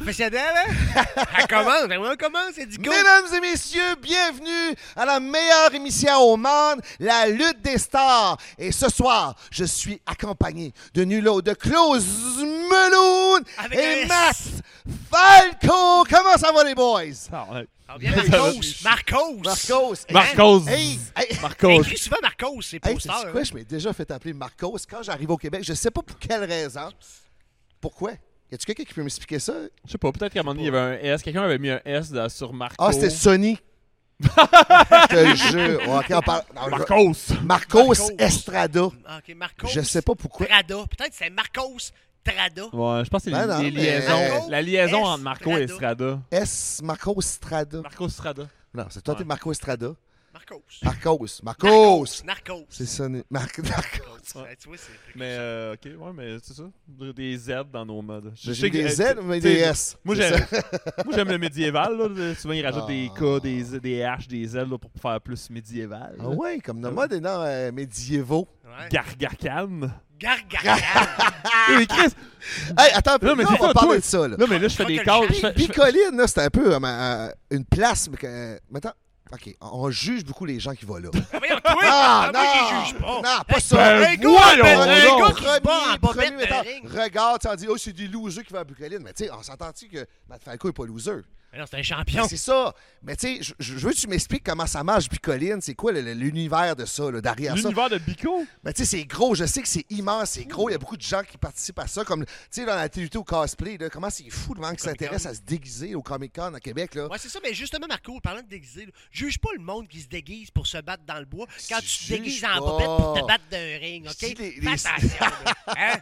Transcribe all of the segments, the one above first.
professionnel, hein? Elle commence, on commence, c'est du go. Mesdames et messieurs, bienvenue à la meilleure émission au monde, la lutte des stars. Et ce soir, je suis accompagné de nul de Klaus Meloun Avec et un S. Max Falco. Comment ça va les boys? Ah, bien Marcos. Marcos. Marcos. Hey, Marcos. Hey, hey, Marcos. écrit souvent Marcos, c'est poster. sais-tu quoi? Je m'ai déjà fait appeler Marcos quand j'arrive au Québec. Je sais pas pour quelle raison. Pourquoi? Y a-tu quelqu'un qui peut m'expliquer ça? Je sais pas, peut-être qu'à un moment donné, il y avait un S. Quelqu'un avait mis un S dans- sur Marco. Ah, c'était Sony. je te jure. Ouais, ok, on parle- non, je- Marcos. Marcos Marcos. Estrada. Ah, OK, Marcos. Je sais pas pourquoi. Trada. Peut-être que c'est Marcos Trada. Ouais, je pense que c'est Ben les, non, les mais- liaisons. Marco, la liaison S, entre Marco et Strada. Strada. S. Marcos Estrada. Marco Strada. Non, c'est toi, Ouais. t'es Marco Estrada. Marcos. Marcos. Marcos. Narcos. C'est. Mar- Marcos. Ouais, tu vois, c'est Mais, euh, ok, ouais, mais c'est ça. Des Z dans nos modes. Je J'ai sais des Z, mais des S. Moi, j'aime, ça. moi, j'aime le médiéval. Là. Souvent, ils rajoutent des Ah. K, des, Z, des H, des Z là, pour faire plus médiéval. Ah ouais, comme dans mode des noms euh, médiévaux. Ouais. Gargacan. Gargacan. Eh, mais Chris, Hey, attends, un peu, Non, mais on va ça, parler toi. de ça. Là. là, mais là, je fais des calls. Bicoline, c'est un peu euh, euh, une place. Maintenant, OK, on juge beaucoup les gens qui vont là. Ah. Ah, Ah, moi, non! j'y juge pas. Non, pas ça. ben, un gars, voyons ben, un gars qui se bat Premier, en bobette premier, d'un mettons, ring. regarde, tu dis, oh, c'est des losers qui vont à Bicoline. Mais tu sais, on s'entend-tu que Matt Falco n'est pas loser? Mais non, c'est un champion. C'est ça. Mais tu sais, je- veux que tu m'expliques comment ça marche, Bicoline. C'est quoi l'univers de ça, là, derrière ça? L'univers de Bico. Mais tu sais, c'est gros. Je sais que c'est immense, c'est gros. Il y a beaucoup de gens qui participent à ça. Comme, tu sais, dans la TUT au cosplay, là, comment c'est fou le monde qui s'intéresse à se déguiser au Comic-Con à Québec. Là. Ouais, c'est ça, mais justement, Marco, parlant de déguiser, là, juge pas le monde qui se déguise pour se battre dans le bois quand tu te déguises en pas. bobette pour te battre d'un ring, OK? Les-. Hein?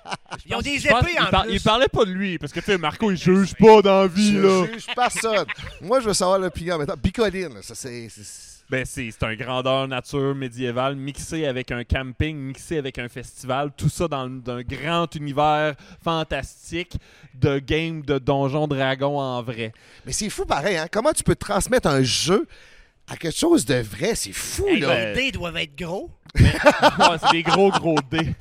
Ils ont des épées en plus. Il parlait pas de lui, parce que tu sais, Marco, il juge pas dans la vie, là. Je juge Moi, je veux savoir l'opinion. Maintenant, Bicoline, là, ça c'est. Ben, c'est c'est un grandeur nature médiévale mixé avec un camping, mixé avec un festival, tout ça dans un grand univers fantastique de game de Donjon Dragon en vrai. Mais c'est fou pareil, hein? Comment tu peux transmettre un jeu à quelque chose de vrai? C'est fou, Hey, là. les dés doivent être gros. Ouais, c'est des gros gros dés.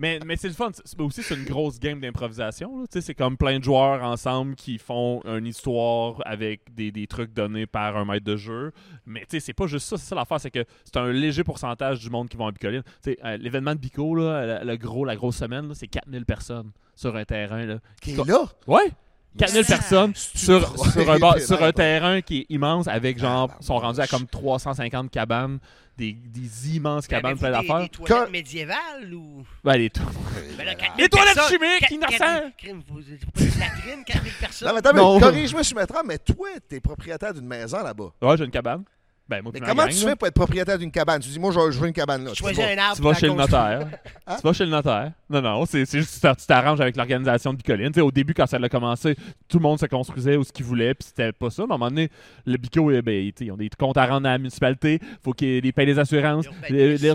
Mais, mais c'est le fun. C'est- aussi c'est une grosse game d'improvisation. C'est comme plein de joueurs ensemble qui font une histoire avec des, des trucs donnés par un maître de jeu. Mais tu sais, c'est pas juste ça. C'est ça l'affaire, c'est que c'est un léger pourcentage du monde qui vont à Bicoline. Euh, L'événement de Bico, là, le, le gros, la grosse semaine, là, c'est 4000 personnes sur un terrain. Là. Qui est là? Ouais! 4000 Ah, personnes sur, un, bar- sur un terrain qui est immense avec genre, Ah, sont rendus à comme 350 cabanes, des, des immenses cabanes plein d'affaires. des toilettes Quand- médiévales ou? Ben, les tout. Ben là, Ah. 4000 Les toilettes chimiques, Qua- innocent! Crime, crime, vous- faut pas une latrine, 4000 personnes. Non, mais attends, corrige-moi si je me trompe, mais toi, t'es propriétaire d'une maison là-bas. Ouais, j'ai une cabane. Ben, moi, Mais comment gang, tu là. fais pour être propriétaire d'une cabane? Tu dis, moi, je je veux une cabane là. Tu Tu choisis vas- un arbre. Tu vas chez le notaire. Hein? Tu vas chez le notaire. Non, non, c'est c'est juste que tu t'arranges avec l'organisation de Bicoline. Tu sais, au début, quand ça a commencé, tout le monde se construisait où ce qu'il voulait, puis c'était pas ça. Mais à un moment donné, le Bico, eh ben, tu ils ont des comptes à rendre à la municipalité, faut qu'ils payent les assurances, les. Fait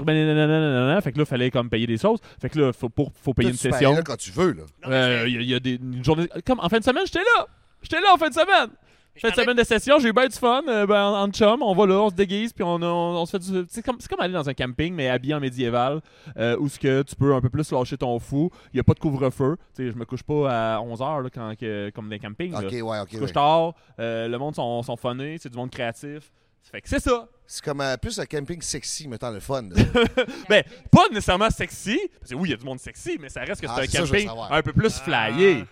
que là, il fallait comme payer des choses. Fait que là, faut, pour, faut payer une tu session. là quand tu veux, là. Mais Euh, Il y, a- il y a des une journées. Comme en fin de semaine, j'étais là! J'étais là en fin de semaine! Je Fin de parlais- semaine de session, j'ai eu bien du fun. euh, ben, en, en chum, on va là, on se déguise, puis on, on, on se fait du. C'est comme, c'est comme aller dans un camping, mais habillé en médiéval, euh, où ce que tu peux un peu plus lâcher ton fou. Il n'y a pas de couvre-feu. Tu sais, je me couche pas à 11h, là, quand, que- comme dans les campings. là. Ok, ouais, ok. Je ouais. couche tard, euh, le monde sont, sont funnés, c'est du monde créatif. Fait que c'est ça. C'est comme euh, plus un camping sexy, mettons le fun. là. Ben, pas nécessairement sexy, parce que oui, il y a du monde sexy, mais ça reste que c'est Ah, un ça, camping un peu plus flyé.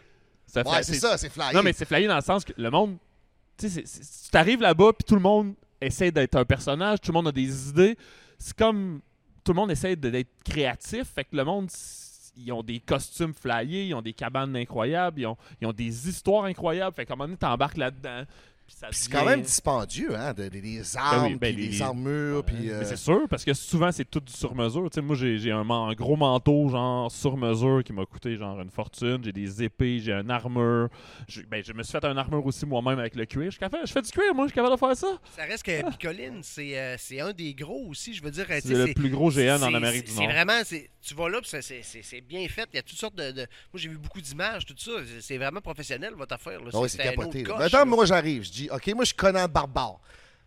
Ça ouais, c'est ça, c'est flyé. Non, mais c'est flyé dans le sens que le monde. Tu sais, tu arrives là-bas, puis tout le monde essaie d'être un personnage, tout le monde a des idées. C'est comme. Tout le monde essaie d'être créatif, fait que le monde. Ils ont des costumes flyés, ils ont des cabanes incroyables, ils ont, ils ont des histoires incroyables. Fait qu'à un moment donné, t'embarques là-dedans. C'est quand même dispendieux, hein, de- de- des armes, oui, ben, puis les- des armures, puis... Mais euh, c'est sûr, parce que souvent, c'est tout du sur-mesure. Tu sais, moi, j'ai un, gros manteau, genre, sur-mesure, qui m'a coûté, genre, une fortune. J'ai des épées, j'ai une armure. Je, ben, je me suis fait un armure aussi moi-même avec le cuir. Je, fais du cuir, moi, je suis capable de faire ça. Ça reste que Picoline, c'est euh, un des gros aussi. Je veux dire, sais, C'est le plus gros GN en Amérique du c'est Nord. vraiment, c'est- tu vas là, c'est- bien fait. Il y a toutes sortes de. de- Moi, j'ai vu beaucoup d'images, tout ça. C'est- vraiment professionnel, votre affaire. Là. Ah ouais, c'est capoté. coche, Mais attends, là. moi, j'arrive. Je dis, OK, moi, je suis Conan Barbare.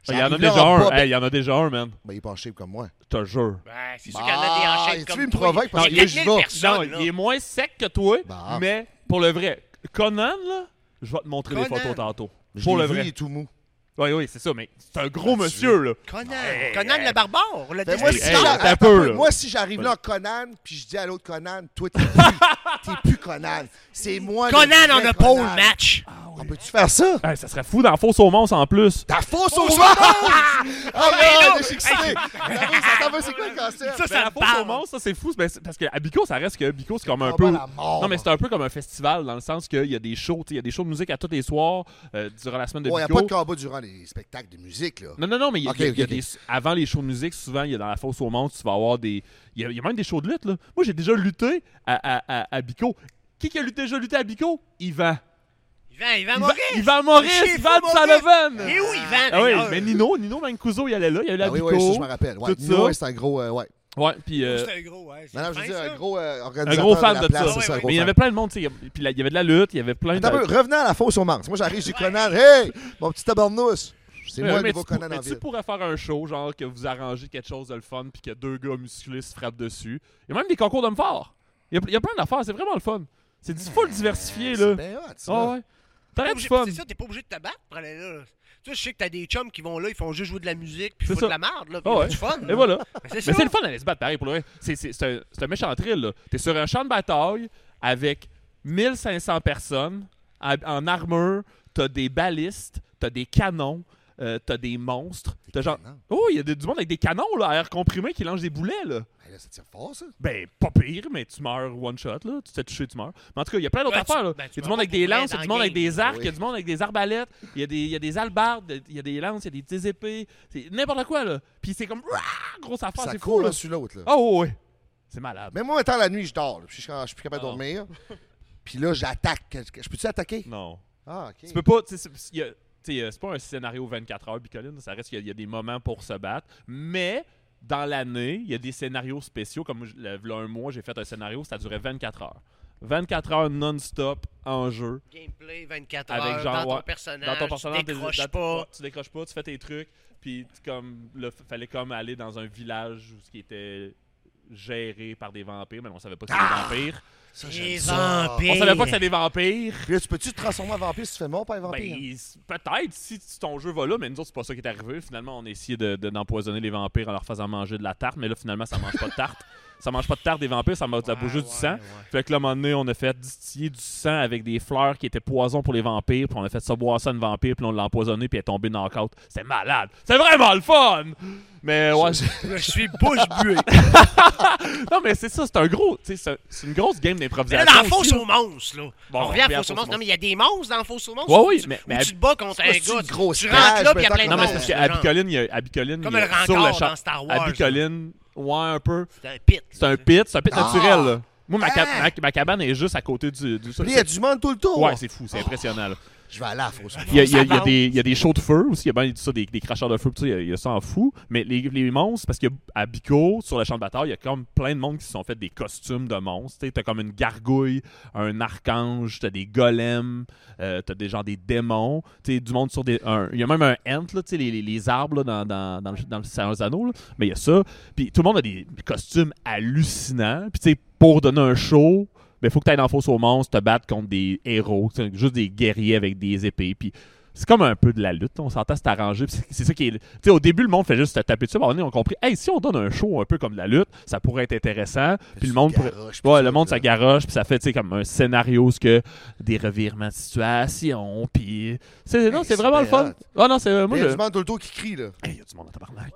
Il y en a déjà en un. il y en a déjà un, man. Ben, il est pas en shape comme moi. Je te jure. Ouais, c'est sûr Bah, qu'il y en a des enchaînes tu comme me toi. provoques parce que 4000 vais. Non, il est moins sec que toi, Bah. mais pour le vrai. Conan, là, je vais te montrer des Conan. photos tantôt. Je Pour le vu, vrai. il est tout mou. Oui, oui, c'est ça, mais c'est un gros Ah, monsieur, là. Conan. Hey, Conan hey. le barbare. Le Ben, moi, si Hey, un peu, peu. là. moi, si j'arrive là en Conan, puis je dis à l'autre Conan, toi, t'es plus, t'es plus Conan. C'est moi Conan on a pole match. On peut-tu faire ça? Hey, ça serait fou dans Fausse au monstre en plus. Ta fausse au au Ah mais non, je suis excité. C'est quoi le concept? Ça, Ben, la me Fausse au monstre, ça, c'est fou. ben, c'est- parce qu'à Bico, ça reste que Bico, c'est comme un peu. à la mort, Non, mais c'est un peu comme un festival, dans le sens qu'il y a des shows, il y a des shows de musique à tous les soirs, euh, durant la semaine de Ouais, y a Bico. pas de combat durant les spectacles de musique, là. Non, non, non, mais il y a- y y des, avant les shows de musique, souvent, il y a dans la fosse au monde, tu vas avoir des. Il y a, y même des shows de lutte, là. Moi, j'ai déjà lutté à, à, à, à Bico. Qui qui a lutté- déjà lutté à Bico? Yvan. Yvan, Yvan Maurice. Yvan Maurice, Yvan Sullivan. Et où Yvan? Ah oui, mais Nino, Nino Mancuso, il allait là, il allait à Ah oui, Bico. oui, ça, je me rappelle. Ouais, Nino, c'est un gros. euh, ouais. Ouais, puis. euh, C'est un gros, ouais. c'est Non, non, je fin, veux dire, ça. un gros euh, un organisateur. gros fan de, de, la place, ça. c'est un mais il y avait plein de monde, tu sais. Puis là, il y avait de la lutte, il y avait plein Attends un de. peu, revenons à la fausse au Mars. Moi, j'arrive, j'ai Conan. Hey, mon petit tabarnouche. C'est Ouais, moi le mais nouveau tu, Conan mais en tu ville. pourrais faire un show, genre que vous arrangez quelque chose de le fun, puis que deux gars musclés se frappent dessus. Il y a même des concours d'hommes forts. Il y a, il y a plein d'affaires, c'est vraiment le fun. C'est du full diversifié, C'est là. bien hot, ça. Ah ouais. T'es T'aurais pas du fun. C'est ça, t'es pas obligé de te battre pour aller là. Tu sais, je sais que t'as des chums qui vont là, ils font juste jouer de la musique, puis ça. de la merde, là, puis ouais. du fun. Et là. voilà. Mais c'est Mais c'est le fun d'aller se battre pareil pour le vrai. C'est, un, un méchant thrill, là. T'es sur un champ de bataille avec 1500 personnes en, en armure, t'as des balistes, t'as des canons, euh, t'as des monstres. T'as genre. canons? Oh, il y a du monde avec des canons, là, à air comprimé qui lancent des boulets, là. Hey, là, ça tire fort, ça. Ben, pas pire, mais tu meurs one shot, là. Tu te fais toucher, tu meurs. Mais en tout cas, il y a plein d'autres Ben, affaires, là. ben, il y a du monde avec des lances, il y a du monde avec des arcs, il y a Oui. du monde avec des arbalètes, il y a des, il y a des albardes, il y a des lances, il y a des, des épées. C'est n'importe quoi, là. Puis c'est comme. Grosse affaire, ça c'est court fou, là. l'un sur l'autre, là. Ah, ouais, ouais. C'est malade. Mais moi, maintenant, la nuit, je dors. là. Puis Je suis je suis plus capable de Ah. dormir. Puis là, j'attaque. Je peux-tu attaquer? Non. Ah, OK. Tu peux pas. tu sais, c'est- il y a- tu sais, euh, C'est pas un scénario 24 heures, Bicoline. Ça reste qu'il y a- il y, a des moments pour se battre. Mais dans l'année, il y a des scénarios spéciaux. Comme le- v'là un mois, j'ai fait un scénario, ça durait 24 heures. 24 heures non-stop en jeu. Gameplay 24 Avec heures, genre, dans ton personnage, Dans ton personnage, tu décroches pas. ouais, tu décroches pas, tu fais tes trucs. Puis comme là, fallait comme aller dans un village où ce qui était géré par des vampires, mais on savait pas que c'était Ah! des vampires. Ça, Les ça. vampires. On savait pas que c'était des vampires. Puis là, tu peux-tu te transformer en vampire si tu fais mort par un vampire? Ben, peut-être si ton jeu va là, mais nous autres, c'est pas ça qui est arrivé. Finalement, on a essayé de- de- d'empoisonner les vampires en leur faisant manger de la tarte, mais là, finalement, ça mange pas de tarte. Ça mange pas de tarte des vampires, ça mange bout juste du sang. Fait que là, à un moment donné, on a fait distiller du sang avec des fleurs qui étaient poison pour les vampires, puis on a fait ça boire ça à une vampire, puis on l'a empoisonné, puis elle est tombée knock-out. C'était malade. C'est vraiment le fun! Mais ouais. Je suis bouche buée. non, mais c'est ça, c'est un gros. C'est c'est une grosse game Mais là, d'improvisation. dans là. aux monstres, là. Bon, on revient à la fosse aux monstres. Non, mais il y a des monstres dans la fosse aux monstres. Ouais, Ou oui, tu- mais- tu te bats contre un C'est gars. Tu rentres là, puis il y a plein de Non, mais c'est monstres. parce qu'à genre. Bicoline, il y a, à Bicoline, Comme le sur le rencard champ- dans Star Wars. À Bicoline, ouais, un peu. C'est un pit. C'est un pit, c'est un pit Ah! naturel, là. Moi, ma, ca- Ah! ma- ma cabane est juste à côté du. là, il y a du monde tout le tour. Ouais, c'est fou, c'est impressionnant, là. Je vais aller à la. Il y a, il y a- il y a Ça des, il y a des shows de feu aussi, il y a bien ça, des, des cracheurs de feu, tout ça, il y a- ça en fou. Mais les, les monstres, parce qu'à Bico, sur le champ de bataille, il y a comme plein de monde qui se sont fait des costumes de monstres. T'as comme une gargouille, un archange, t'as des golems, euh, t'as des gens des démons, tu sais, du monde sur des. un- Il y a même un ant, là, les, les, les arbres là, dans, dans, dans, le, dans le Anneaux, mais il y a ça. Puis tout le monde a des costumes hallucinants. Puis pour donner un show, il faut que tu ailles dans la fosse aux monstres, te battre contre des héros, juste des guerriers avec des épées. Puis c'est comme un peu de la lutte, on s'entend, c'est arrangé. c'est- ça qui est. Tu sais, au début, le monde fait juste se taper dessus. On a compris, hey, si on donne un show un peu comme de la lutte, ça pourrait être intéressant. Puis le monde pourrait. Ouais, le monde, ça garoche, puis ça fait, tu sais, comme un scénario, ce que des revirements de situation, puis... C'est, non, Hey, c'est vraiment le fun. Ah non, c'est... Moi, Il y a du monde tout le tour qui crie, là. Hey, y a du monde en tabarnak.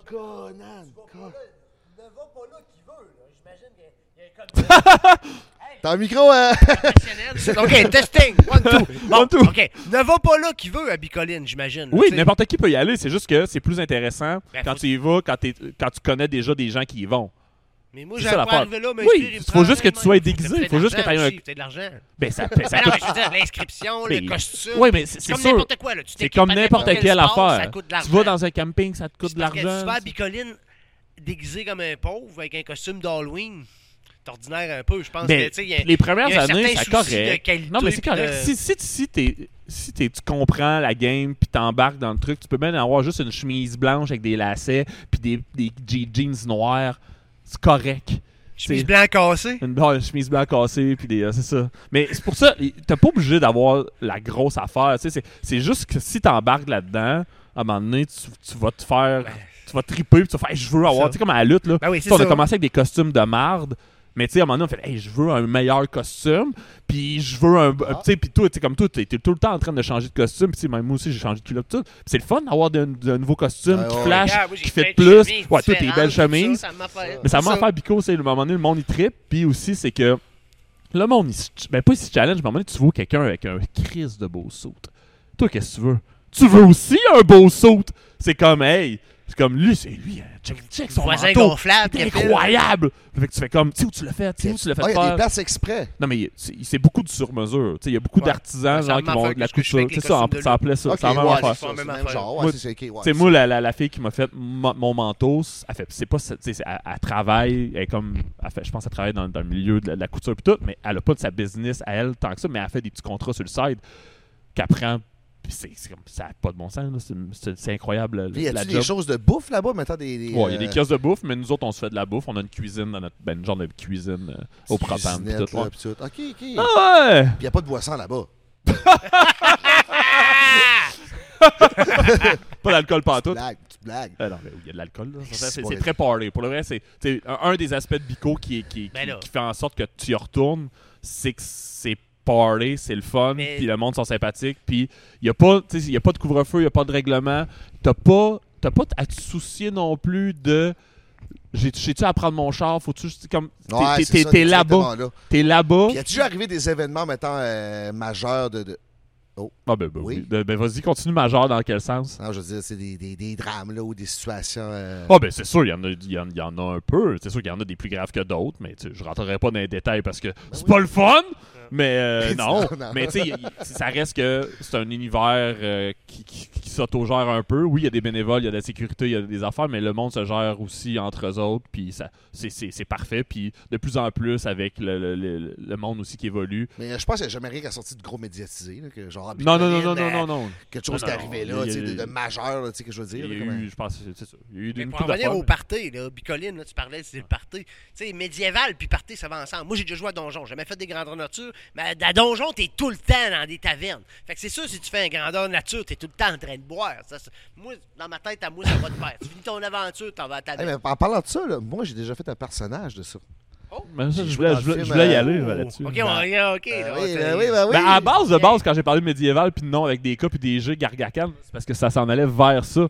Ne va pas là qui veut, là. J'imagine qu'il y a- un code T'as un micro, professionnel. OK, testing. One, two. Bon, One, two. OK. Ne va pas là qui veut à Bicoline, j'imagine. là, Oui, tu sais. n'importe qui peut y aller, c'est juste que c'est plus intéressant Ben, quand faut- tu y vas, quand, t'es- quand tu connais déjà des gens qui y vont. Mais moi, c'est j'avais ça, pas l'affaire. arrivé là, mais Oui, il faut juste que tu sois déguisé, il faut juste que un- C'est de l'argent. Ben, ça, ça Ben non, coûte- mais je veux dire, l'inscription, le Ben, costume. Oui, mais c'est, c'est comme sûr. n'importe quoi, là. Tu C'est t'équipes comme à n'importe quel quelle sport, affaire. Ça coûte de Tu vas dans un camping, ça te coûte de parce que l'argent. Tu vas à Bicoline déguisé comme un pauvre avec un costume d'Halloween. C'est ordinaire un peu, je pense. Ben, que, y a- les premières y a un années, c'est correct. qualité non, mais c'est correct. de- Si, si, si, si tu comprends la game puis t'embarques dans le truc, tu peux même avoir juste une chemise blanche avec des lacets puis des, des je- jeans noirs. C'est correct. Chemise blanc cassée? une bonne chemise blanche cassée, puis des. euh, c'est ça. Mais c'est pour ça, t'es pas obligé d'avoir la grosse affaire. C'est, c'est juste que si t'embarques là-dedans, à un moment donné, tu, tu vas te faire. Tu vas triper, puis tu vas faire, Hey, je veux avoir. Tu sais, comme à la lutte, là. Ben oui, on a commencé avec des costumes de marde. Mais tu sais, à un moment donné, on fait, hey, je veux un meilleur costume, puis je veux un. Ah. Tu sais, puis toi, tu sais, comme toi, t'es tout le temps en train de changer de costume, puis même moi aussi, j'ai changé de culotte, tout. Puis c'est le fun d'avoir de, de nouveaux costumes qui ouais. flash, Regarde, moi, j'ai qui fait de plus. Ouais, toi, tes belles ça, chemises. ça m'a fait- Mais ça c'est m'a fait Bico, c'est le moment donné, le monde il trippe, puis aussi c'est que le monde, il se- ben pas se challenge, mais à un moment donné, tu vois quelqu'un avec un crise de beau saut. Toi, qu'est-ce que tu veux? Tu veux aussi un beau saut? C'est comme, hey, c'est comme lui, c'est lui, hein, check, check son Voisin manteau. gonflable, C'est incroyable! Fait que tu fais comme, tu sais où tu l'as fait? Tu sais où tu l'as fait Ah, il y a faire? des places exprès. Non, mais c'est c'est beaucoup de sur-mesure. Tu sais, Il y a beaucoup Ouais. d'artisans genre, qui vont de la couture. C'est ça, ça appelait ça. C'est la même affaire. Moi, c'est ça, ok, ouais, Tu sais, c'est moi, ça. la, fille qui m'a fait mon, manteau, elle fait, c'est pas, elle, elle travaille, elle est comme, elle fait, je pense qu'elle travaille dans, le milieu de la, couture et tout, mais elle a pas de sa business à elle tant que ça, mais elle fait des petits contrats sur le side qu'elle prend, c'est, comme, ça a pas de bon sens, là, c'est, incroyable Puis, y la a-tu des choses de bouffe là-bas, maintenant des. des, Ouais, il y a des euh, kiosques de bouffe, mais nous autres, on se fait de la bouffe. On a une cuisine dans notre. Ben, une genre de cuisine euh, au cuisinettes, tout, là, ouais. pis tout. Ok, ok. Puis, Ah ouais! y a pas de boisson là-bas. Pas d'alcool partout. Blague, petite blague. Euh, non, mais oui, il y a de l'alcool. C'est très party. Pour le vrai, c'est c'est un, un des aspects de Bico qui, est- qui, Ben qui fait en sorte que tu y retournes, c'est que c'est party, c'est le fun, Mais- puis le monde sont sympathiques, puis il n'y a, pas- y a pas de couvre-feu, il n'y a pas de règlement. T'as pas, t'as pas à te soucier non plus de. J'ai- J'ai-tu à prendre mon char? Faut-tu. c'est Comme, t'es- Ouais, t'es- c'est là-bas. T'es là-bas. Puis, y a-tu déjà arrivé des événements, mettons, euh, majeurs de. de... Ah, ben, ben Oui. oui. Ben, ben, vas-y, continue majeur dans quel sens? Non, je veux dire, c'est des, des, des drames, là, ou des situations. euh, Ah ben c'est sûr, il y, en a, y en, y en a un peu. C'est sûr qu'il y en a des plus graves que d'autres, mais je rentrerai pas dans les détails parce que c'est oui. pas le fun. Mais euh, Non, non. non. Mais tu sais, ça reste que c'est un univers euh, qui, qui, qui s'autogère un peu. Oui, il y a des bénévoles, il y a de la sécurité, il y a des affaires, mais le monde se gère aussi entre eux autres. Puis ça, c'est, parfait. Puis de plus en plus avec le, le, le- le monde aussi qui évolue. Mais euh, je pense qu'il n'y a jamais rien qui a sorti de gros médiatisé. Là, que, genre, Non, non, non, non, non, non, non. Quelque chose Non, qui est non, arrivé il y là, a- tu sais, de, de majeur, tu sais, que je veux dire. Il y a eu, je pense, que c'est ça. Il y a eu une pour revenir au party, là, Bicoline, là, tu parlais, c'est le party. Tu sais, médiéval puis party, ça va ensemble. Moi, j'ai déjà joué à Donjon. J'ai jamais fait des grandeurs nature. Mais à Donjon, t'es tout le temps dans des tavernes. Fait que c'est sûr, si tu fais un grandeur nature, t'es tout le temps en train de boire. Ça, moi, dans ma tête, à moi, ça va te faire. Tu finis ton aventure, t'en vas à Hey, taverne. mais en parlant de ça, là, moi, j'ai déjà fait un personnage de ça. Mais ça, J'ai je voulais, dans je le voulais- je film, voulais y euh, aller là, là-dessus. Ok, Ben, on regarde, ok. Ben là, oui, c'est- ben oui, ben oui. Ben, à base de base, quand j'ai parlé de médiéval, puis non, avec des cas puis des jeux Gargacan, c'est parce que ça s'en allait vers ça.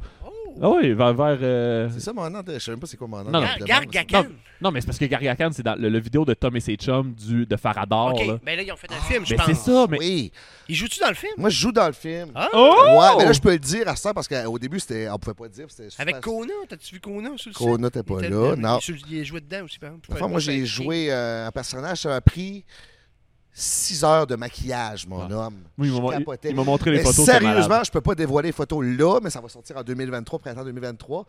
Ah oui, vers. vers euh, C'est ça mon nom, je sais même pas c'est quoi mon nom. Non, non. Gargacan. Non, mais c'est parce que Gargacan, c'est dans le, le vidéo de Tom et ses chums du, de Farador. Ok, là. ben là, ils ont fait un film, je Mais pense. c'est ça, mais. Oui, Ils jouent-tu dans le film? moi je joue dans le film. Ah! Oh! Ouais, mais là je peux le dire à ça parce qu'au début c'était, on pouvait pas le dire. Avec Kona, t'as-tu vu Kona sur le site? Kona t'es pas là, non. Il, joué dedans aussi, par exemple. Enfin, moi j'ai joué euh, un personnage, ça m'a pris 6 heures de maquillage, mon Ouais. homme. Oui, il Je m'a- montré les Mais photos. Sérieusement, je peux pas dévoiler les photos là, mais ça va sortir en 2023, printemps 2023.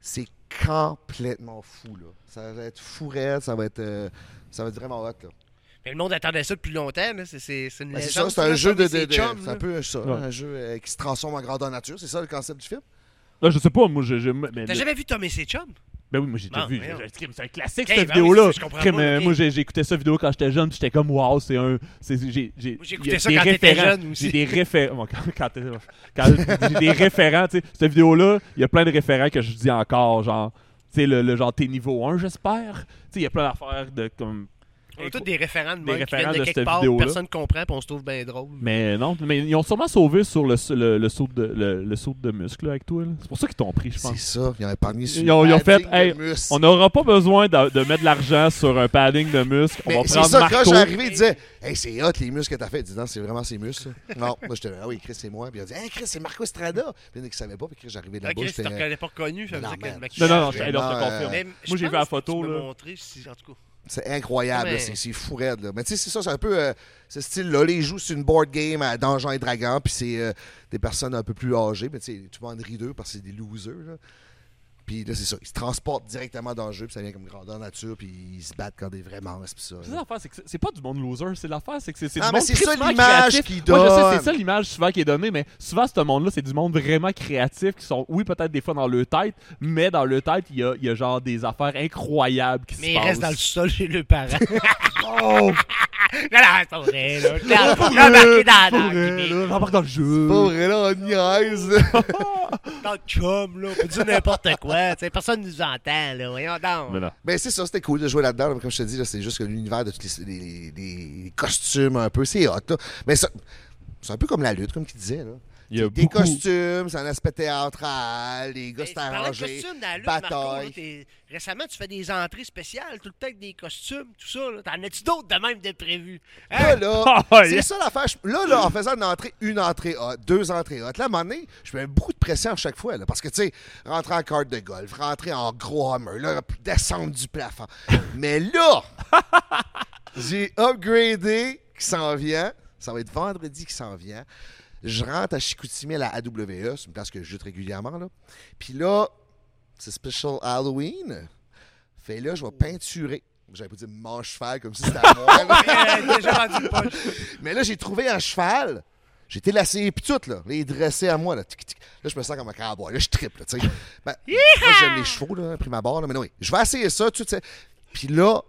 C'est complètement fou, là. Ça va être fou raide, ça va être, euh, ça va être vraiment hot, là. Mais le monde attendait ça depuis longtemps. là. C'est- une Ben, c'est légende. ça, c'est un jeu de. de- c'est un peu ça, Ouais. un jeu euh, qui se transforme en grandeur nature. C'est ça le concept du film? Là, je sais pas, moi, je. je mais, T'as jamais vu Tom et ses chums? Ben oui, moi j'ai déjà Bon, vu. voyons. J'ai- C'est un classique Ok, cette ben oui, vidéo-là. c'est ça, je comprends Crime, pas, euh, ok. Moi j'ai j'ai écouté cette vidéo quand j'étais jeune, puis j'étais comme wow, c'est un. c'est- J'ai j'ai- Moi, ça des quand t'étais jeune aussi. J'ai des référents. bon, quand quand j'ai des référents, tu sais. Cette vidéo-là, il y a plein de référents que je dis encore, genre. Tu sais, le, le genre t'es niveau 1, j'espère. Tu sais, il y a plein d'affaires de comme. On a tous des référents de Des qui référents viennent de de quelque cette part, vidéo-là. personne comprend, puis on se trouve bien drôle. Mais non, mais ils ont sûrement sauvé sur le, le, le saut de le, le saut de muscle là, avec toi. là. C'est pour ça qu'ils t'ont pris, je C'est pense. ça. Ils ont épargné sur Ils ont- ils ont le fait, hey. On n'aura pas besoin de, de mettre de l'argent sur un padding de muscle. On Mais va c'est prendre ça, quand Marco. j'ai arrivé, il disait Hey, c'est hot les muscles que t'as fait. Il dit Non, c'est vraiment ses muscles. non, moi j'étais là, Ah oui, Chris, c'est moi. Puis il a dit Hey, Chris, c'est Marco Estrada. Puis il ne savait pas. Puis Chris, j'arrivais là-bas. si tu j'étais- reconnais pas reconnu, ça veut Non, dire que Non, non, non, je, te Vraiment, confirme. Moi, j'ai vu la photo, tu en tout cas. C'est incroyable, Mais- c'est c'est fou raide. Là. Mais tu sais, c'est ça, c'est un peu euh, ce style-là. Là, ils jouent sur une board game à Donjons et Dragons, puis c'est euh, des personnes un peu plus âgées. Mais tu sais, tout le monde rit d'eux parce que c'est des losers. Là. Puis là, c'est ça. Ils se transportent directement dans le jeu, puis ça vient comme grandeur nature, puis ils se battent quand des vrais monstres, puis ça. C'est l'affaire, c'est que c'est- c'est pas du monde loser, c'est l'affaire, c'est que c'est Ah, du mais monde c'est ça l'image créatif. qu'ils Moi, je sais, donnent. c'est ça l'image souvent qui est donnée, mais souvent, ce monde-là, c'est du monde vraiment créatif qui sont, oui, peut-être des fois dans leur tête, mais dans leur tête, il y a, il y a genre des affaires incroyables qui Mais se il passent. reste dans le sol chez le parent. Oh! non, non, c'est pas vrai, là. Embarqué dans, dans, j'embarque dans le jeu. Pas vrai, là, on niaise. dans le chum, là. On peut dire n'importe quoi. personne nous entend, là. Voyons donc. Mais non. Ben, c'est ça, c'était cool de jouer là-dedans. mais Comme je te dis, là, c'est juste que l'univers de tous les, les- les- les costumes, un peu, c'est hot. Là. Mais ça, c'est un peu comme la lutte, comme tu disais. Là. Il y a Des beaucoup... costumes, c'est un aspect théâtral, les gars, c'est arrangé. Marco, bataille. là, Récemment, tu fais des entrées spéciales, tout le temps avec des costumes, tout ça. là. T'en as-tu d'autres de même de prévu? Là, Hein? là, Ah, c'est yeah. ça l'affaire. Là, là, en faisant une entrée, une entrée hot, deux entrées hot, là, à un moment donné, je mets beaucoup de pression à chaque fois. Là, parce que, tu sais, rentrer en carte de golf, rentrer en gros hammer, là, puis descendre du plafond. Mais là, j'ai upgradé qui s'en vient. Ça va être vendredi qui s'en vient. Je rentre à Chicoutimi à la AWE, c'est une place que je joue régulièrement. Là. Puis là, c'est special Halloween. Fait là, je vais peinturer. J'avais pas dit mon cheval comme si c'était à moi. là. Mais là, j'ai trouvé un cheval. J'ai été lassé puis tout, là. Il est dressé à moi, là. Tic, tic. Là, je me sens comme un cowboy. Là, je triple, tu sais. Ben, moi, j'aime les chevaux, là, pris ma barre, là. Mais non, oui. Je vais essayer ça, tu sais. Puis là,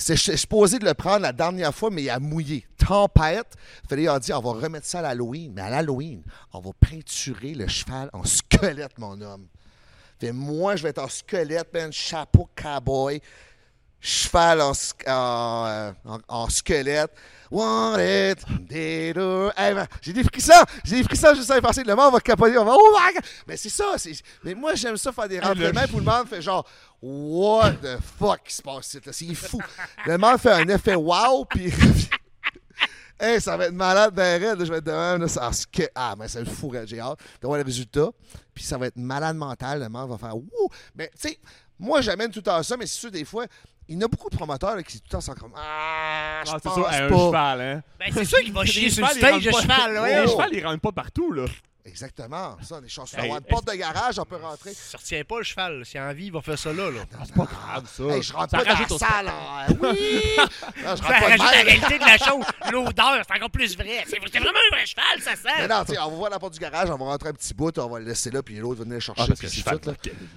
c'est supposé de le prendre la dernière fois, mais il a mouillé. Tempête. Fallait, il a dit, on va remettre ça à l'Halloween. Mais à l'Halloween, on va peinturer le cheval en squelette, mon homme. Fait moi, je vais être en squelette, man, chapeau cowboy, cheval en, euh, en- en squelette. Want it, did. Hey, j'ai des frissons, j'ai des frissons juste à y penser. Le monde va capoter, on va, oh my God! Mais c'est ça, mais moi, j'aime ça faire des rentrements, pour le monde fait genre, what the fuck qui se passe ici? C'est fou. Le monde fait un effet wow, puis Hey, ça va être malade ben je vais être de même, là, ça- ce que- Ah, mais c'est fou, là, j'ai hâte de voir le résultat. Puis ça va être malade mental, le monde va faire Wouh! Mais tu sais, moi j'amène tout le temps ça, mais c'est sûr, des fois, il y en a beaucoup de promoteurs là, qui tout le temps sont comme Ah, je Ah, c'est pense ça, à un pas. cheval, hein. Ben, c'est sûr qu'il va chier Les sur le stage pas- cheval, là. Les ouais. Oh. chevals, ils rentrent pas partout, là. Exactement, ça, des chansons. Hey, avoir une porte de garage, on peut rentrer. Ça retient pas le cheval. a envie, il va faire ça là. là. Ah, c'est pas grave, ça. Hey, je rentre Ça pas dans la salle. hein. Oui! Non, je rentre Ça pas rajoute la réalité de la chose. L'odeur, c'est encore plus vrai. C'est vraiment un vrai cheval, ça Mais sent. non, tu sais, on va voir la porte du garage, on va rentrer un petit bout, on va le laisser là, puis l'autre va venir le chercher. Ah, parce que c'est cheval, tout, là.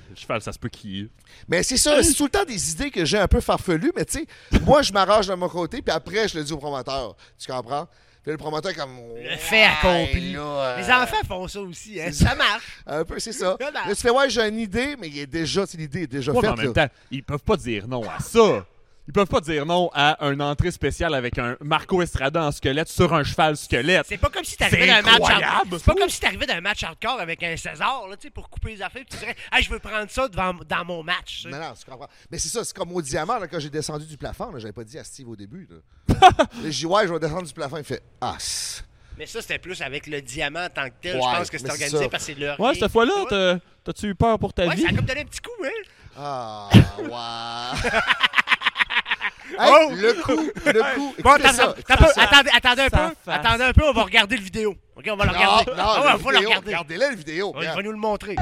le cheval, ça se peut qu'il... Mais c'est ça, c'est tout le temps des idées que j'ai un peu farfelues, mais tu sais, moi, je m'arrange de mon côté, puis après, je le dis au promoteur. Tu comprends? Puis le promoteur comme. Le fait accompli. Là, euh, Les enfants font ça aussi. Hein. Ça marche. Un peu, c'est ça. Là, tu fais, ouais, j'ai une idée, mais il est déjà, c'est l'idée est déjà Ouais, mais faite. en même là. temps, ils peuvent pas dire non à ça. Ils peuvent pas dire non à une entrée spéciale avec un Marco Estrada en squelette sur un cheval squelette. C'est pas comme si t'arrivais d'un match. incroyable, hard- C'est pas comme si t'arrivais d'un match hardcore avec un César, là, tu sais, pour couper les affaires. Tu dirais, hey, je veux prendre ça devant, dans mon match. Non, non, tu comprends. Mais c'est ça, c'est comme au diamant, là, quand j'ai descendu du plafond, là, j'avais pas dit à Steve au début. J'ai dit, ouais, je vais descendre du plafond. Il fait, ah, Mais ça, c'était plus avec le diamant en tant que tel. Ouais, je pense que c'est organisé ça. parce que c'est leur. Ouais, cette fois-là, t'as- t'as-tu eu peur pour ta Ouais, vie? ça a comme donné un petit coup, hein. ah, ouais. Hey, Oh! le coup, le coup. Bon, ça, ça. attendez, attendez un peu. face. Attendez un peu, on va regarder le vidéo. OK, on va le Non, regarder. non, ah ouais, on va le vidéo, regarder. Regardez-la, le vidéo. Regarde. va nous le montrer.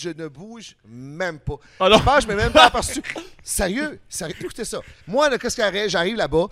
Je ne bouge même pas. Non. Je pense que je même pas aperçu. Sérieux, sérieux, écoutez ça. Moi, qu'est-ce qui arrive? J'arrive là-bas.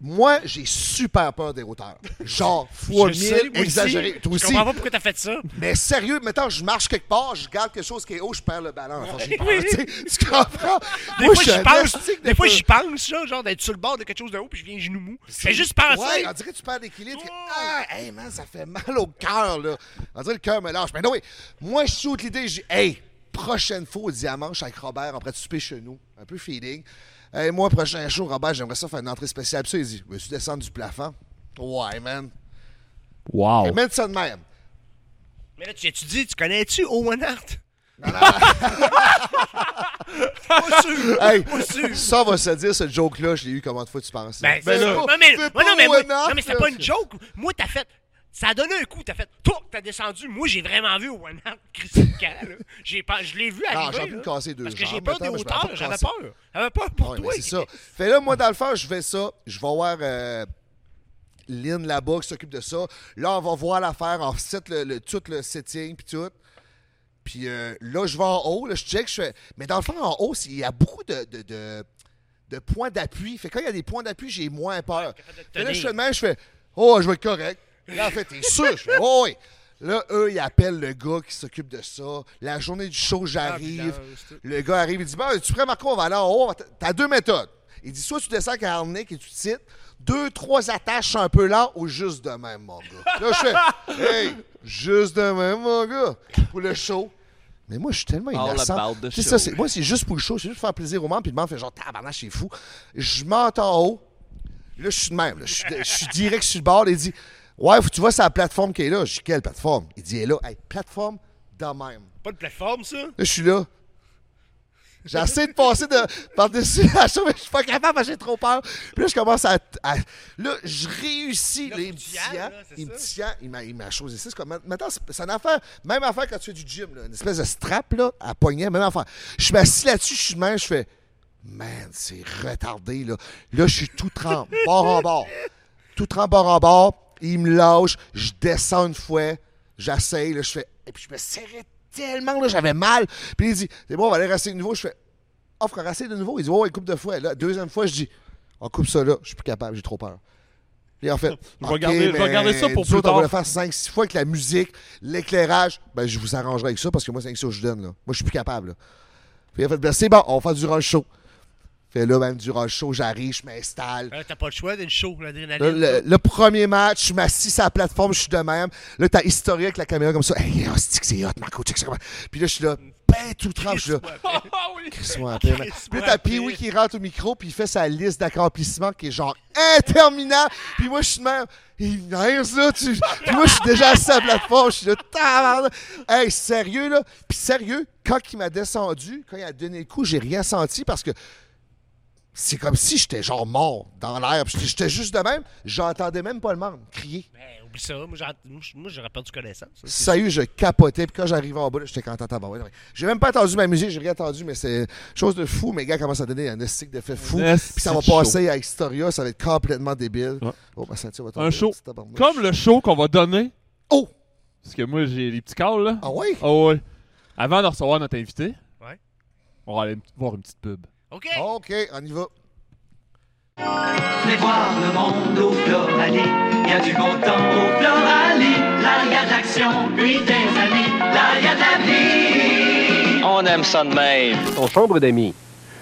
Moi, j'ai super peur des hauteurs. Genre, fois Je mille, sais, moi aussi. exagéré. Toi Je aussi. comprends pas pourquoi t'as fait ça. Mais sérieux, mettons, je marche quelque part, je garde quelque chose qui est haut, je perds le ballon. Enfin, j'ai peur, tu. Tu comprends? Des Moi, fois, j'y pense. Des fois, j'y pense, genre d'être sur le bord de quelque chose de haut, puis je viens genou mou. Fais juste penser. Ouais, on dirait que tu perds l'équilibre. tu fais, Ah, hey man, ça fait mal au cœur, là. On dirait que le cœur me lâche. Mais non, oui, moi, je shoot l'idée, je dis, hey, prochaine fois au diamant, avec Robert, après de souper chez nous. Un peu feeling. Hey, moi, prochain show, Robert, j'aimerais ça faire une entrée spéciale. Puis ça, il dit, veux-tu descendre du plafond? Ouais, man. Wow. Mets ça de même. Mais là, tu tu dis, tu connais-tu Owen Hart? Non, non, Pas sûr. Hey, Pas sûr. ça, va se dire, ce joke-là, je l'ai eu combien de fois tu penses? Ben, Ben c'est là, pas- non, mais, non, mais, moi- non, mais c'était pas une joke. Moi, t'as fait. Ça a donné un coup. T'as fait. Toi, t'as descendu. Moi, j'ai vraiment vu One. J'ai pas, je l'ai vu Non, arriver. j'ai pu casser deux Parce que j'ai peur des hauteurs. J'avais peur. J'avais peur pour Ouais, toi. c'est ça. Fait là, moi, dans le fond, je fais ça. Je vais voir euh, Lynn là-bas qui s'occupe de ça. Là, on va voir l'affaire, on set le, le- tout le setting puis tout. Puis euh, là, je vais en haut, là, je check, je fais... Mais dans le fond, en haut, il y a beaucoup de, de, de- de points d'appui. Fait que quand il y a des points d'appui, j'ai moins peur. Fait là, je fais je fais « Oh, je vais être correct. » Là, en fait, t'es sûr? Je fais « Oh, oui. » Là, eux, ils appellent le gars qui s'occupe de ça. La journée du show, j'arrive. Le gars arrive, il dit Bon, tu prêt, Marco, on va aller en haut. T'as deux méthodes. Il dit soit tu descends harnais et tu te cites, deux, trois attaches un peu lent ou juste de même, mon gars. Là, je fais Hey, juste de même, mon gars, pour le show. Mais moi, je suis tellement All innocent. ça, c'est- moi, c'est juste pour le show, c'est juste pour faire plaisir au monde, puis le monde fait genre tabarnak, c'est fou. Je monte en haut. Là, je suis de même. là. Je suis je suis direct sur le bord. Il dit Ouais, faut que tu vois, c'est la plateforme qui est là. Je dis Quelle plateforme? Il dit Elle est là. Hey, plateforme de même. Pas de plateforme, ça? Là, je suis là. J'essaie de passer de, par-dessus la chose, mais je suis pas capable j'ai trop peur. Puis là, je commence à. à- là, je réussis. Là, tient. ailles, là, c'est Il me ça? tient. Il m'a, il m'a chose ici. C'est comme. Maintenant, c'est, une affaire. Même affaire quand tu fais du gym, là, une espèce de strap, là, à poignet, même affaire. Je suis assis là-dessus, je suis même, je fais. Man, c'est retardé, là. Là, je suis tout trempe, bord en bord. Tout trempe, bord en bord. Il me lâche. Je descends une fois. J'essaye, je fais. Et puis, je me serrais tellement, là, j'avais mal. Puis, il dit, c'est bon, on va aller rester de nouveau. Je fais, oh, frère, essaye de nouveau. Il dit, oh, ouais, coupe de fois. Là, deuxième fois, je dis, on coupe ça là. Je suis plus capable, j'ai trop peur. Puis, en fait, Je ça pour plus autres, On tard. va le faire 5-6 fois avec la musique, l'éclairage. Ben, je vous arrangerai avec ça parce que moi, c'est avec ça que je donne, là. Moi, je suis plus capable, là. Puis, il a fait, ben, c'est bon, on va faire durant le show. Fait là, même durant le show, j'arrive, je m'installe. Euh, T'as pas le choix show, Là, l'adrénaline. le, le premier match, je m'assis sur la plateforme, je suis de même. Là, t'as historique avec la caméra comme ça. Hey, oh, c'est que c'est hot, Marco, check ça. Puis là, je suis là, ben, tout trempe, je suis là. Man. Chris-moi Puis là, t'as. Pee-Wee qui rentre au micro, puis il fait sa liste d'accomplissements qui est genre interminable. Puis moi, je suis de même, il niaise, là. Tu... Puis moi, je suis déjà assis à la plateforme, je suis là, tabarnak. Hey, sérieux, là. Puis sérieux, quand il m'a descendu, quand il a donné le coup, j'ai rien senti parce que c'est comme si j'étais genre mort dans l'air. Puis J'étais j'étais juste de même, j'entendais même pas le monde crier. Ben, oublie ça. Moi, j'aurais perdu connaissance. ça, c'est- Sérieux, je capotais. Puis quand j'arrivais en bas, j'étais content à ouais. J'ai même pas entendu ma musique, j'ai rien entendu, mais c'est chose de fou. Mes gars commencent à donner un estique de fait fou. Puis ça va passer à Historia, ça va être complètement débile. Ouais. Oh, ma ceinture va Un show. Comme le show qu'on va donner. Oh! Parce que moi, j'ai les petits calls, là. Ah ouais? Oh, ouais. Avant de recevoir notre invité, Ouais. on va aller voir une petite pub. OK. OK, on y va. Venez voir le monde au Floralie. Il y a du bon temps au Floralie. Là, il y a de l'action, puis des amis. Là, il y a de la vie. On aime ça de même. Ton chambre d'amis.